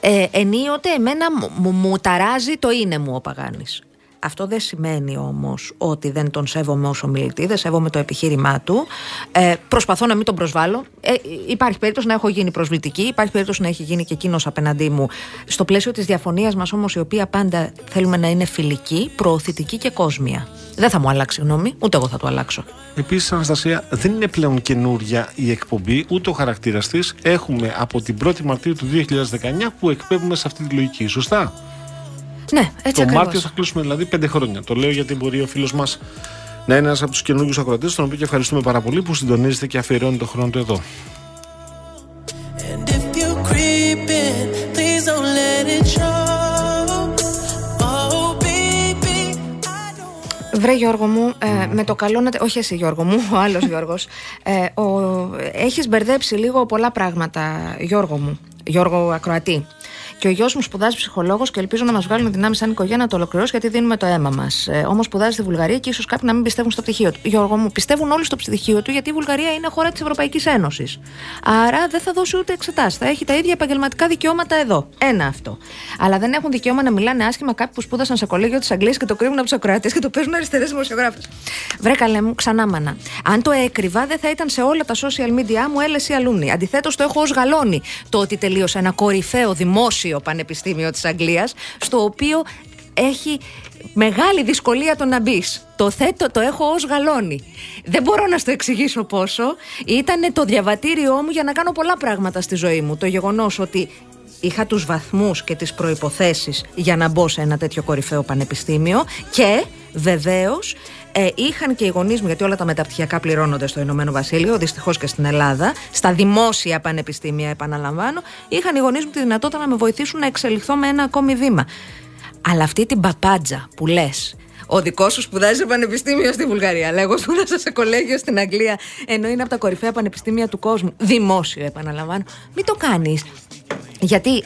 Ε, ενίοτε εμένα μου, μου, μου ταράζει το είναι μου ο Παγάνης. Αυτό δεν σημαίνει όμως ότι δεν τον σέβομαι ως ομιλητή, δεν σέβομαι το επιχείρημά του. Ε, προσπαθώ να μην τον προσβάλλω. Ε, υπάρχει περίπτωση να έχω γίνει προσβλητική, υπάρχει περίπτωση να έχει γίνει και εκείνος απέναντί μου. Στο πλαίσιο της διαφωνίας μας όμως, η οποία πάντα θέλουμε να είναι φιλική, προωθητική και κόσμια. Δεν θα μου αλλάξει γνώμη, ούτε εγώ θα του αλλάξω. Επίσης, Αναστασία, δεν είναι πλέον καινούρια η εκπομπή, ούτε ο χαρακτήρας της. Έχουμε από την 1η Μαρτίου του 2019 που εκπέμπουμε σε αυτή τη λογική. Σωστά; Ναι, έτσι το ακριβώς. Μάρτιο θα κλείσουμε δηλαδή πέντε χρόνια. Το λέω γιατί μπορεί ο φίλος μας να είναι ένας από τους καινούργιους ακροατές, τον οποίο και ευχαριστούμε πάρα πολύ που συντονίζεται και αφιερώνει τον χρόνο του εδώ. And if you're creeping, please don't let it show. Oh, baby, I don't. Βρε Γιώργο μου, ε, με το καλό να... τε- Όχι εσύ Γιώργο μου, ο άλλος (laughs) Γιώργος. Ε, ο... Έχεις μπερδέψει λίγο πολλά πράγματα, Γιώργο μου. Γιώργο Ακροατή. Και ο γιος μου σπουδάζει ψυχολόγος και ελπίζω να μας βγάλουν δυνάμεις σαν οικογένεια να το ολοκληρώσει γιατί δίνουμε το αίμα μας. Ε, Όμως σπουδάζει στη Βουλγαρία και ίσως κάποιοι να μην πιστεύουν στο πτυχίο του. Γιώργο μου, πιστεύουν όλοι στο πτυχίο του γιατί η Βουλγαρία είναι χώρα της Ευρωπαϊκής Ένωσης. Άρα δεν θα δώσει ούτε εξετάσει. Θα έχει τα ίδια επαγγελματικά δικαιώματα εδώ. Ένα αυτό. Αλλά δεν έχουν δικαίωμα να μιλάνε άσχημα κάποιοι που σπούδασαν σε κολέγιο της Αγγλίας και το κρύβουν από τους ακροατές και το παίζουν αριστερές δημοσιογράφες. Βρε καλέ μου, ξανά μάνα. Αν το έκρυβα, δεν θα ήταν σε όλα τα social media μου έλεση αλούμνη. Αντιθέτως, το έχω ως γαλόνι το ότι τελείωσε ένα κορυφαίο δημόσιο πανεπιστήμιο της Αγγλίας, στο οποίο έχει μεγάλη δυσκολία το να μπεις. Το θέτω, το έχω ως γαλόνι. Δεν μπορώ να στο εξηγήσω πόσο. Ήταν το διαβατήριό μου για να κάνω πολλά πράγματα στη ζωή μου. Το γεγονός ότι είχα τους βαθμούς και τις προϋποθέσεις για να μπω σε ένα τέτοιο κορυφαίο πανεπιστήμιο και βεβαίως ε, είχαν και οι γονείς μου, γιατί όλα τα μεταπτυχιακά πληρώνονται στο Ηνωμένο Βασίλειο, δυστυχώς και στην Ελλάδα, στα δημόσια πανεπιστήμια, επαναλαμβάνω, είχαν οι γονείς μου τη δυνατότητα να με βοηθήσουν να εξελιχθώ με ένα ακόμη βήμα. Αλλά αυτή την παπάντζα που λες, Ο δικός σου σπουδάζει σε πανεπιστήμιο στη Βουλγαρία. Αλλά εγώ σπούδασα σε κολέγιο στην Αγγλία. Ενώ είναι από τα κορυφαία πανεπιστήμια του κόσμου. Δημόσιο, επαναλαμβάνω. Μην το κάνεις. Γιατί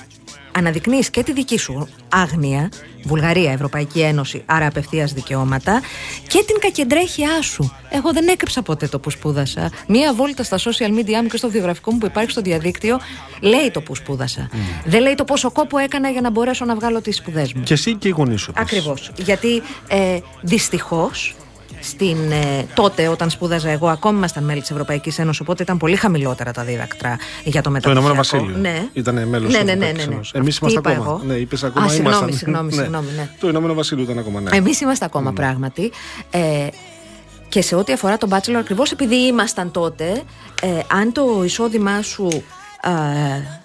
αναδεικνύεις και τη δική σου άγνοια, Βουλγαρία, Ευρωπαϊκή Ένωση, άρα απευθείας δικαιώματα, και την κακεντρέχειά σου. Εγώ δεν έκρυψα ποτέ το που σπούδασα. Μία βόλτα στα social media μου και στο βιογραφικό μου που υπάρχει στο διαδίκτυο λέει το που σπούδασα. Δεν λέει το πόσο κόπο έκανα για να μπορέσω να βγάλω τις σπουδές μου. Και εσύ και οι γονείς σου. επίσης. Ακριβώς. Γιατί ε, δυστυχώς στην, ε, τότε όταν σπούδαζα εγώ ακόμα ήμασταν μέλη της Ευρωπαϊκής Ένωσης, οπότε ήταν πολύ χαμηλότερα τα δίδακτρα για το Το μεταπτυχιακό. Ηνωμένο Βασίλειο. Ναι. Ήταν μέλος ναι, της ναι, ναι, Ευρωπαϊκής ναι, ναι. Ένωσης. Εμείς Τι είμαστε είπα ακόμα. εγώ; Ναι, είπες ακόμα. Α, συγγνώμη, ήμασταν. συγγνώμη, συγγνώμη, ναι. Το Ηνωμένο Βασίλειο ήταν ακόμα. Ναι. Εμείς είμαστε ακόμα πράγματι. Ε, και σε ό,τι αφορά τον Bachelor, ακριβώς επειδή ήμασταν τότε, ε, αν το εισόδημά σου ε, καλυπ, ε,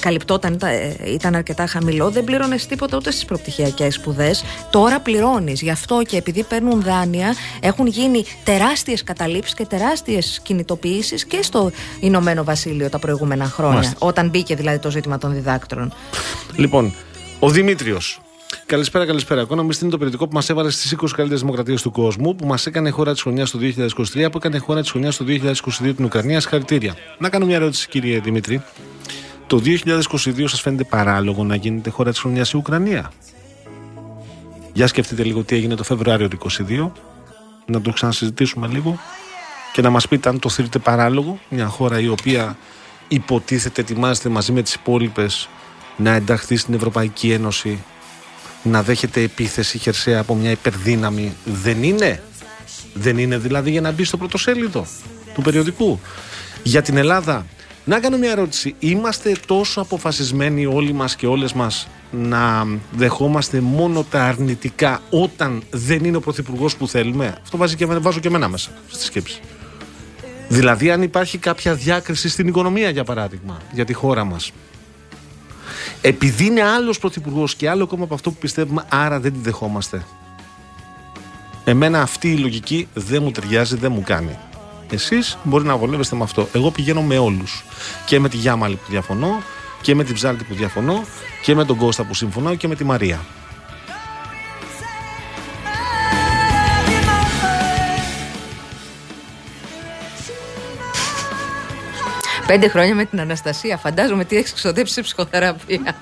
καλυπτόταν, ήταν, ε, ήταν αρκετά χαμηλό, δεν πλήρωνες τίποτα ούτε στις προπτυχιακές σπουδές. Τώρα πληρώνεις. Γι' αυτό και επειδή παίρνουν δάνεια, έχουν γίνει τεράστιες καταλήψεις και τεράστιες κινητοποιήσεις και στο Ηνωμένο Βασίλειο τα προηγούμενα χρόνια. Μάλιστα. Όταν μπήκε δηλαδή το ζήτημα των διδάκτρων. Λοιπόν, ο Δημήτριος. Καλησπέρα, καλησπέρα. Economist είναι το περιοδικό που μας έβαλε στις 20 καλύτερες δημοκρατίες του κόσμου, που μας έκανε χώρα της χρονιάς το 2023, που έκανε χώρα της χρονιάς το 2022 την Ουκρανία. Συγχαρητήρια. Να κάνω μια ερώτηση, κύριε Δημήτρη. Το 2022 σας φαίνεται παράλογο να γίνεται χώρα της χρονιάς η Ουκρανία; Για σκεφτείτε λίγο τι έγινε το Φεβρουάριο του 2022, να το ξανασυζητήσουμε λίγο και να μας πείτε αν το θεωρείτε παράλογο μια χώρα η οποία υποτίθεται ετοιμάζεται μαζί με τις υπόλοιπες να ενταχθεί στην Ευρωπαϊκή Ένωση να δέχεται επίθεση χερσαία από μια υπερδύναμη δεν είναι; Δεν είναι δηλαδή για να μπει στο πρωτοσέλιδο του περιοδικού για την Ελλάδα να κάνω μια ερώτηση είμαστε τόσο αποφασισμένοι όλοι μας και όλες μας να δεχόμαστε μόνο τα αρνητικά όταν δεν είναι ο Πρωθυπουργός που θέλουμε; Αυτό βάζει και, εμένα- βάζω και εμένα μέσα στη σκέψη δηλαδή αν υπάρχει κάποια διάκριση στην οικονομία για παράδειγμα για τη χώρα μας επειδή είναι άλλος πρωθυπουργός και άλλο κόμμα από αυτό που πιστεύουμε, άρα δεν τη δεχόμαστε. Εμένα αυτή η λογική δεν μου ταιριάζει, δεν μου κάνει. Εσείς μπορεί να βολεύεστε με αυτό. Εγώ πηγαίνω με όλους. Και με τη Γιάμαλη που διαφωνώ, και με την Ψάλτη που διαφωνώ, και με τον Κώστα που συμφωνώ, και με τη Μαρία. Πέντε χρόνια με την Αναστασία. Φαντάζομαι τι έχεις ξοδέψει σε ψυχοθεραπεία.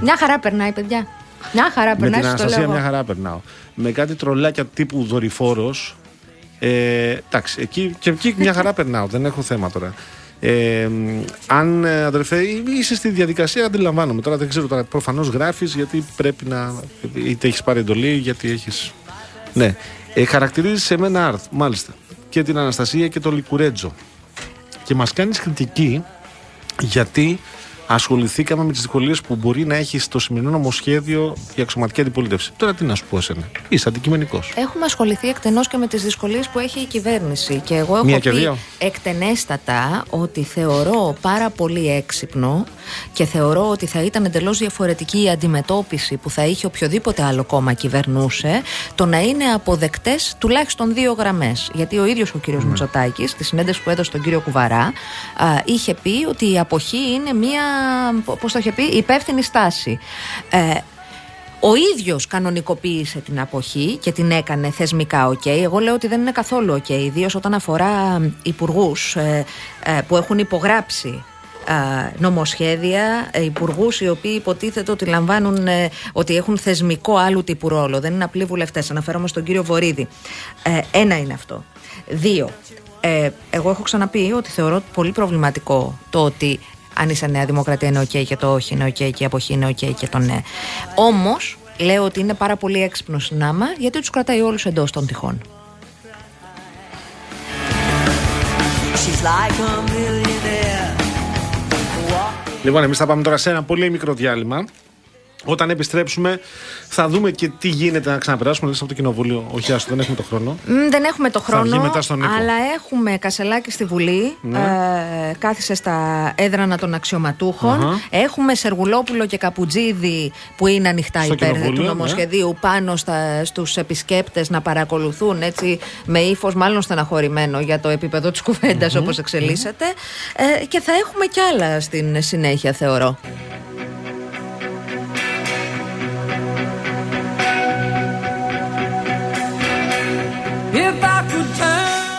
μια χαρά περνάει, παιδιά. Μια χαρά με περνάει, την σου το Αναστασία λέω. μια εγώ. χαρά περνάω. Με κάτι τρολάκια τύπου δορυφόρος. Ε, εντάξει, εκεί, και εκεί μια χαρά περνάω. Δεν έχω θέμα τώρα. Ε, μ, αν ε, αδερφέ είσαι στη διαδικασία, αντιλαμβάνομαι. Τώρα δεν ξέρω, τώρα προφανώς γράφεις γιατί πρέπει να. είτε έχεις πάρει εντολή, γιατί έχει. Ναι. Ε, χαρακτηρίζεις σε μένα άρθ, μάλιστα. Και την Αναστασία και τον Λικουρέτζο. Και μας κάνεις κριτική γιατί ασχοληθήκαμε με τις δυσκολίες που μπορεί να έχεις στο σημερινό νομοσχέδιο η αξιωματική αντιπολίτευση. Τώρα τι να σου πω εσένα. Είσαι αντικειμενικός. Έχουμε ασχοληθεί εκτενώς και με τις δυσκολίες που έχει η κυβέρνηση. Και εγώ έχω Μία και πει δύο. εκτενέστατα ότι θεωρώ πάρα πολύ έξυπνο και θεωρώ ότι θα ήταν εντελώς διαφορετική η αντιμετώπιση που θα είχε οποιοδήποτε άλλο κόμμα κυβερνούσε το να είναι αποδεκτές τουλάχιστον δύο γραμμές. Γιατί ο ίδιος ο κύριος Ναι. mm. στη συνέντευξη που έδωσε τον κύριο Κουβαρά, α, είχε πει ότι η αποχή είναι μία, πώς το είχε πει, υπεύθυνη στάση. Ε, ο ίδιος κανονικοποίησε την αποχή και την έκανε θεσμικά οκ. Εγώ λέω ότι δεν είναι καθόλου οκ, ιδίως όταν αφορά υπουργούς που έχουν υπογράψει ε, νομοσχέδια, υπουργούς οι οποίοι υποτίθεται ότι λαμβάνουν, ε, ότι έχουν θεσμικό άλλου τύπου ρόλο. Δεν είναι απλοί βουλευτές. Αναφέρομαι στον κύριο Βορύδη. Ε, ένα είναι αυτό. Δύο. Ε, εγώ έχω ξαναπεί ότι θεωρώ πολύ προβληματικό το ότι αν είσαι Νέα Δημοκρατία είναι οκ και το όχι είναι οκ και η αποχή είναι οκ και το ναι. Όμως, λέω ότι είναι πάρα πολύ έξυπνο συνάμα γιατί τους κρατάει όλους εντός των τειχών. She's like a millionaire. Λοιπόν, εμείς θα πάμε τώρα σε ένα πολύ μικρό διάλειμμα. Όταν επιστρέψουμε, θα δούμε και τι γίνεται να ξαναπεράσουμε λες, από το κοινοβούλιο. Όχι, άστο, δεν έχουμε το χρόνο. Μ, δεν έχουμε το χρόνο, βγει μετά στον Νίκο. αλλά έχουμε κασελάκι στη Βουλή. Ναι. Ε, κάθισε στα έδρανα των αξιωματούχων. Αχα. Έχουμε Σεργουλόπουλο και Καπουτζίδη που είναι ανοιχτά Στο υπέρ του κοινοβούλιο, ναι. νομοσχεδίου πάνω στα, στους επισκέπτες να παρακολουθούν έτσι με ύφος μάλλον στεναχωρημένο για το επίπεδο της κουβέντας όπως εξελίσσεται. Ε, και θα έχουμε κι άλλα στην συνέχεια θεωρώ.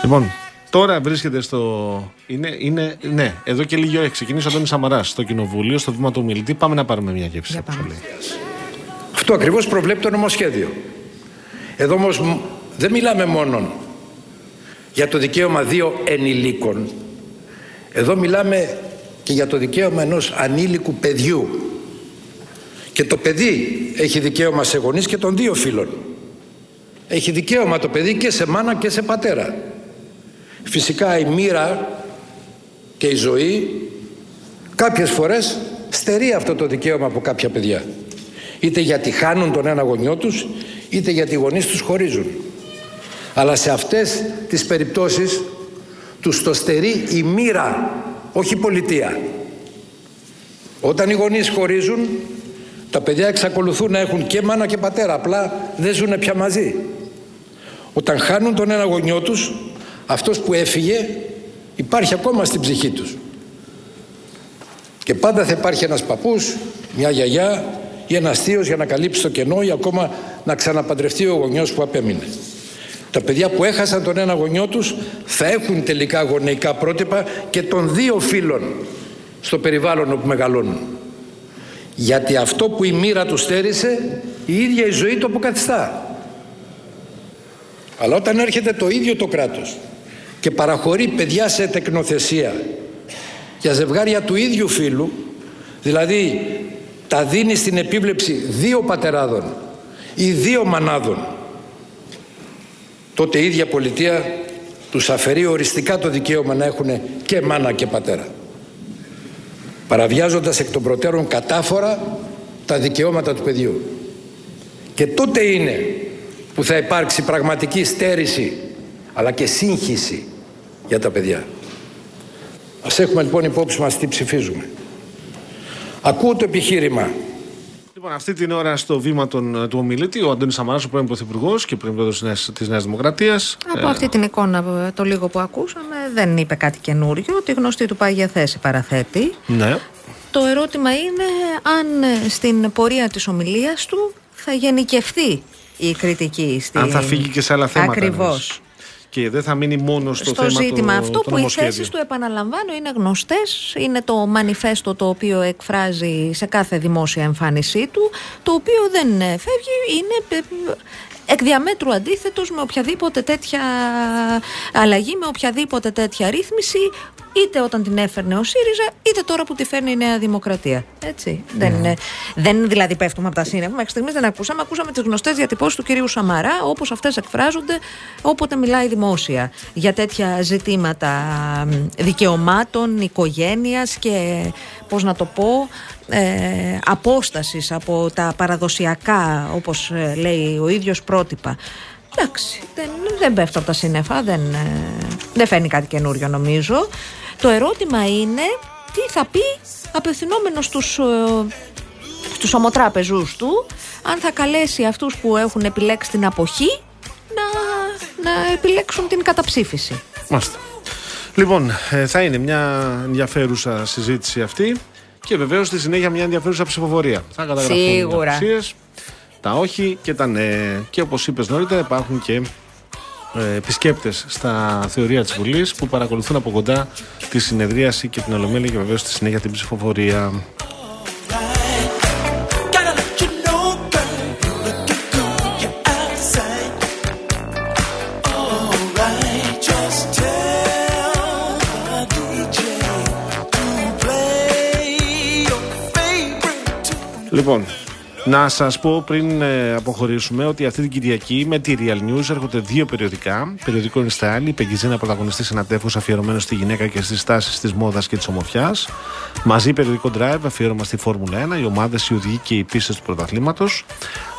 Λοιπόν, τώρα βρίσκεται στο. Είναι, είναι, ναι, εδώ και λίγη ώρα έχει ξεκινήσει ο Αντώνης Σαμαράς στο κοινοβούλιο, στο βήμα του ομιλητή. Πάμε να πάρουμε μια γεύση. Για όπως πάμε. λέει. Αυτό ακριβώς προβλέπει το νομοσχέδιο. Εδώ όμως μ- δεν μιλάμε μόνο για το δικαίωμα δύο ενηλίκων. Εδώ μιλάμε και για το δικαίωμα ενός ανήλικου παιδιού. Και το παιδί έχει δικαίωμα σε γονείς και των δύο φίλων. Έχει δικαίωμα το παιδί και σε μάνα και σε πατέρα. Φυσικά η μοίρα και η ζωή κάποιες φορές στερεί αυτό το δικαίωμα από κάποια παιδιά. Είτε γιατί χάνουν τον ένα γονιό τους, είτε γιατί οι γονείς τους χωρίζουν. Αλλά σε αυτές τις περιπτώσεις τους το στερεί η μοίρα, όχι η πολιτεία. Όταν οι γονείς χωρίζουν, τα παιδιά εξακολουθούν να έχουν και μάνα και πατέρα, απλά δεν ζουν πια μαζί. Όταν χάνουν τον ένα γονιό τους, αυτός που έφυγε υπάρχει ακόμα στην ψυχή τους. Και πάντα θα υπάρχει ένας παππούς, μια γιαγιά ή ένας θείος για να καλύψει το κενό ή ακόμα να ξαναπαντρευτεί ο γονιός που απέμεινε. Τα παιδιά που έχασαν τον ένα γονιό τους θα έχουν τελικά γονεϊκά πρότυπα και των δύο φίλων στο περιβάλλον όπου μεγαλώνουν. Γιατί αυτό που η μοίρα τους στέρισε η ίδια η ζωή το αποκαθιστά. Αλλά όταν έρχεται το ίδιο το κράτος και παραχωρεί παιδιά σε τεκνοθεσία για ζευγάρια του ίδιου φίλου, δηλαδή τα δίνει στην επίβλεψη δύο πατεράδων ή δύο μανάδων, τότε η ίδια πολιτεία τους αφαιρεί οριστικά το δικαίωμα να έχουν και μάνα και πατέρα. Παραβιάζοντας εκ των προτέρων κατάφορα τα δικαιώματα του παιδιού. Και τότε είναι που θα υπάρξει πραγματική στέρηση αλλά και σύγχυση για τα παιδιά. Ας έχουμε λοιπόν υπόψη μας τι ψηφίζουμε. Ακούω το επιχείρημα Λοιπόν, αυτή την ώρα στο βήμα των, του ομιλητή, ο Αντώνης Σαμαράς, ο πρώην Πρωθυπουργός και πρώην Πρόεδρος της Νέα Δημοκρατίας. Από αυτή την εικόνα, το λίγο που ακούσαμε, δεν είπε κάτι καινούριο. Τη γνωστή του πάει για θέση παραθέτει. Ναι. Το ερώτημα είναι αν ε, στην πορεία της ομιλίας του θα γενικευθεί η κριτική στη... Αν θα φύγει και σε άλλα θέματα. Ακριβώς. εννοείς. Και δεν θα μείνει μόνο στο, Στο, θέμα ζήτημα το, αυτό το που οι νομοσχέδιο. θέσεις του επαναλαμβάνω είναι γνωστές είναι το μανιφέστο το οποίο εκφράζει σε κάθε δημόσια εμφάνισή του το οποίο δεν ε, φεύγει είναι ε, εκ διαμέτρου αντίθετος με οποιαδήποτε τέτοια αλλαγή με οποιαδήποτε τέτοια ρύθμιση είτε όταν την έφερνε ο ΣΥΡΙΖΑ είτε τώρα που τη φέρνει η Νέα Δημοκρατία. Έτσι δεν, είναι, δεν δηλαδή πέφτουμε από τα σύννεφα. Μέχρι στιγμής δεν ακούσαμε. Ακούσαμε τις γνωστές διατυπώσεις του κυρίου Σαμαρά όπως αυτές εκφράζονται όποτε μιλάει δημόσια για τέτοια ζητήματα μ, δικαιωμάτων, οικογένειας και πώς να το πω ε, απόστασης από τα παραδοσιακά όπως ε, λέει ο ίδιος πρότυπα εντάξει δεν, δεν πέφτω από τα σύννεφα δεν, ε, δεν φαίνει κάτι καινούριο νομίζω το ερώτημα είναι τι θα πει απευθυνόμενος στους, ε, στους ομοτράπεζους του αν θα καλέσει αυτούς που έχουν επιλέξει την αποχή να, να επιλέξουν την καταψήφιση. Μάλιστα. Λοιπόν, ε, θα είναι μια ενδιαφέρουσα συζήτηση αυτή και βεβαίως στη συνέχεια μια ενδιαφέρουσα ψηφοφορία. Θα καταγραφούν Σίγουρα. οι απουσίες, τα όχι και τα ναι. Και όπως είπες νωρίτερα, υπάρχουν και ε, επισκέπτες στα θεωρία της Βουλής που παρακολουθούν από κοντά τη συνεδρίαση και την ολομέλεια και βεβαίως στη συνέχεια την ψηφοφορία. Λοιπόν, να σας πω πριν ε, αποχωρήσουμε ότι αυτή την Κυριακή με τη Real News έρχονται δύο περιοδικά. Περιοδικό είναι στα άλλη, η Πεγγιζίνα πρωταγωνιστής ένα τέφο αφιερωμένος στη γυναίκα και στις τάσεις της μόδας και της ομορφιάς. Μαζί περιοδικό Drive, αφιέρωμα στη Φόρμουλα 1, οι ομάδες, οι οδηγοί και οι πίστες του πρωταθλήματος.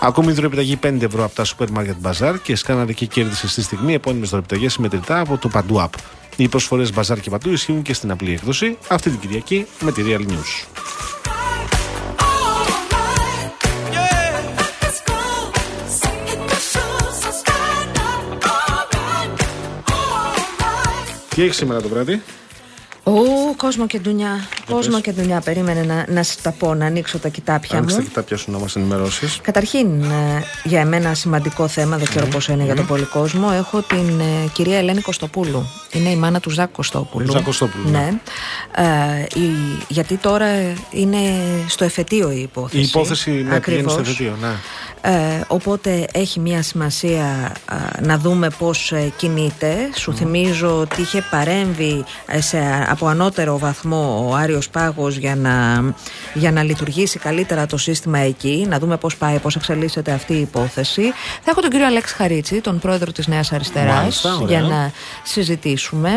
Ακόμη δωρεπιταγή 5 ευρώ από τα Supermarket Bazaar και σκάναρε και κέρδισε στη στιγμή επώνυμες δωρεπιταγέ συμμετρητά από το Παντού App. Οι προσφορές Bazaar και Παντού ισχύουν και στην απλή έκδοση αυτή την Κυριακή με τη Real News. Τι έχει σήμερα το βράδυ. Ω, κόσμο και ντουνιά. Κόσμο πες. και δουλειά. Περίμενε να, να σας τα πω, να ανοίξω τα κοιτάπια Άνοιξε τα μου. κοιτάπια σου να μας ενημερώσεις. Καταρχήν, ε, για εμένα σημαντικό θέμα, δεν ξέρω πόσο είναι για τον πολύ κόσμο, έχω την ε, κυρία Ελένη Κωστοπούλου. Είναι η μάνα του Ζάκ Κωστόπουλου. Ζακ Κωστόπουλου, Ναι. Ε, η- γιατί τώρα είναι στο εφετείο η υπόθεση. Η υπόθεση ναι, πηγαίνει στο Ακριβώς. εφετείο. Ναι. Ε, οπότε έχει μια σημασία α, να δούμε πώς ε, κινείται. Σου θυμίζω ότι είχε παρέμβει ε, σε, από ανώτερο βαθμό ο Άριος Πάγος για να, για να λειτουργήσει καλύτερα το σύστημα εκεί, να δούμε πώς πάει, πώς εξελίσσεται αυτή η υπόθεση. Θα έχω τον κύριο Αλέξη Χαρίτση, τον πρόεδρο της Νέας Αριστεράς, Μάλιστα, ωραία. για να συζητήσουμε.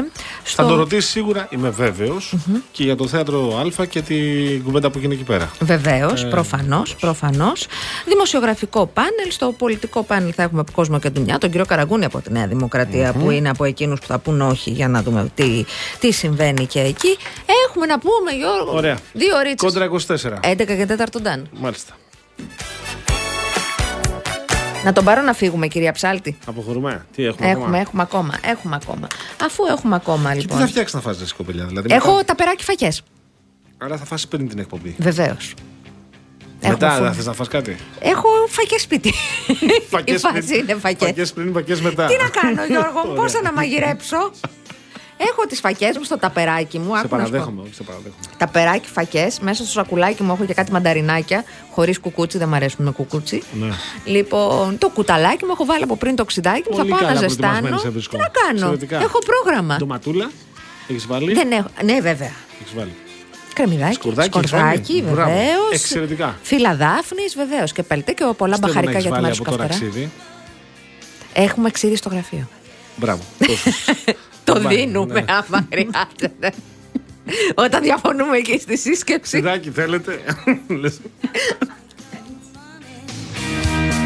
Θα το ρωτήσει σίγουρα, είμαι βέβαιος, και για το θέατρο Α και την κουβέντα που γίνει εκεί πέρα. Βεβαίως, Ε, προφανώς. Προφανώς. Δημοσιογραφικό πάνελ. Στο πολιτικό πάνελ θα έχουμε κόσμο και δουλειά. Τον κύριο Καραγκούνη από τη Νέα Δημοκρατία, που είναι από εκείνους που θα πούν όχι για να δούμε τι, τι συμβαίνει και εκεί. Έχουμε να πούμε, Γιώργο. Ωραία. Δύο ρίτσε. Κόντρα 24. 11 και 4 Ντάν. Μάλιστα. Να τον πάρω να φύγουμε, κυρία Ψάλτη. Αποχωρούμε. Τι έχουμε, Έχουμε, ακόμα; έχουμε ακόμα. Έχουμε ακόμα. Αφού έχουμε ακόμα, Και τι λοιπόν. θα φτιάξει να φας ρε κοπελιά, δηλαδή. Έχω Μετά... τα περάκι φακές. Άρα θα φας πριν την εκπομπή. Βεβαίως. Μετά φω- θα θες να φας κάτι; Έχω φακές σπίτι. Η Φακές φάση πριν- είναι φακές. Φακές πριν, φακές μετά. Τι να κάνω, Γιώργο, μου, Ωραία. πώς να μαγειρέψω; Έχω τις φακές μου στο ταπεράκι μου. Σε άκου να σου πω. παραδέχομαι, όχι σε παραδέχομαι. Ταπεράκι, φακές. Μέσα στο σακουλάκι μου έχω και κάτι μανταρινάκια. Χωρίς κουκούτσι, δεν μ' αρέσουν με κουκούτσι. Ναι. Λοιπόν, το κουταλάκι μου έχω βάλει από πριν το ξυδάκι μου. Πολύ θα πάω να καλά ζεστάνω. προετοιμασμένη σε Τι βρίσκω. να κάνω; Εξαιρετικά. Έχω πρόγραμμα. Ντοματούλα, έχεις βάλει; Δεν έχω. Ναι, βέβαια. Έχεις βάλει. Κρεμμυδάκι, Σκουρδάκι, σκορδάκι, έχεις βάλει; Μπράβο. βεβαίως. Εξαιρετικά. Φύλλα δάφνης, βεβαίως. Και πελτέ και πολλά Στέλνω να μπαχαρικά έχεις για τη βάλει μέρα σου από τώρα καυτερά. ξύδι. Έχουμε ξύδι στο γραφείο. Μπράβο. (laughs) Τόσο. Το Μπράβο, δίνουμε ναι. άμα χρειάζεται. Όταν διαφωνούμε εκεί στη σύσκεψη. Ξυδάκι θέλετε; (laughs) Λες.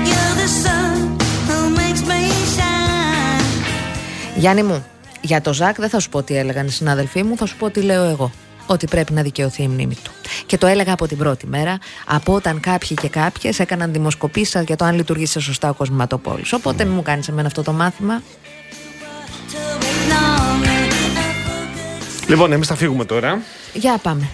You're the sun who makes me shine. Γιάννη μου, για το Ζακ δεν θα σου πω τι έλεγαν οι συνάδελφοί μου, θα σου πω τι λέω εγώ. Ότι πρέπει να δικαιωθεί η μνήμη του. Και το έλεγα από την πρώτη μέρα, από όταν κάποιοι και κάποιες έκαναν δημοσκοπήσεις για το αν λειτουργήσε σωστά ο κοσμηματοπόλης. Οπότε μην μου κάνεις εμένα αυτό το μάθημα. To ignore me. Λοιπόν, εμείς θα φύγουμε τώρα. Για πάμε.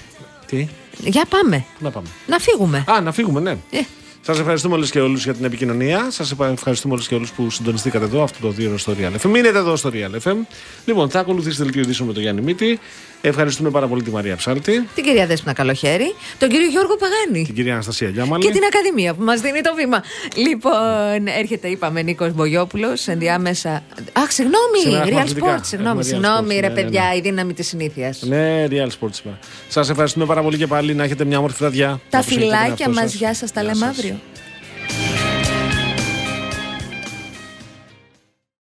Τι, Για πάμε. να πάμε. Να φύγουμε. Α, να φύγουμε, ναι. Ε, Σας ευχαριστούμε όλου και όλους για την επικοινωνία. Σας ευχαριστούμε όλου και όλους που συντονιστήκατε εδώ αυτό το δύο ώρο στο Real FM. Μείνετε εδώ στο Real FM. Λοιπόν, θα ακολουθήσει το δελτίο ειδήσεων με τον Γιάννη Μίτη. Ευχαριστούμε πάρα πολύ τη Μαρία Ψάλτη, την κυρία Δέσποινα Καλοχέρη, τον κύριο Γιώργο Παγάνη. την κυρία Αναστασία Γιάμαλη. Και την Ακαδημία που μας δίνει το βήμα. Λοιπόν, έρχεται, είπαμε, Νίκος Μπογιόπουλος ενδιάμεσα. Αχ, συγγνώμη, Σήμερα έχουμε Real αθλητικά. Sports. Συγγνώμη, Έχουμε Real συγγνώμη, Sports, ρε ναι, ναι, παιδιά, ναι. η δύναμη της συνήθειας. Ναι, Real Sports σήμερα. Σας ευχαριστούμε πάρα πολύ και πάλι. Να έχετε μια όμορφη βραδιά. Τα Να προσέχετε τον φυλάκια εαυτό μα, σας. γεια σας, τα λέμε σας. αύριο.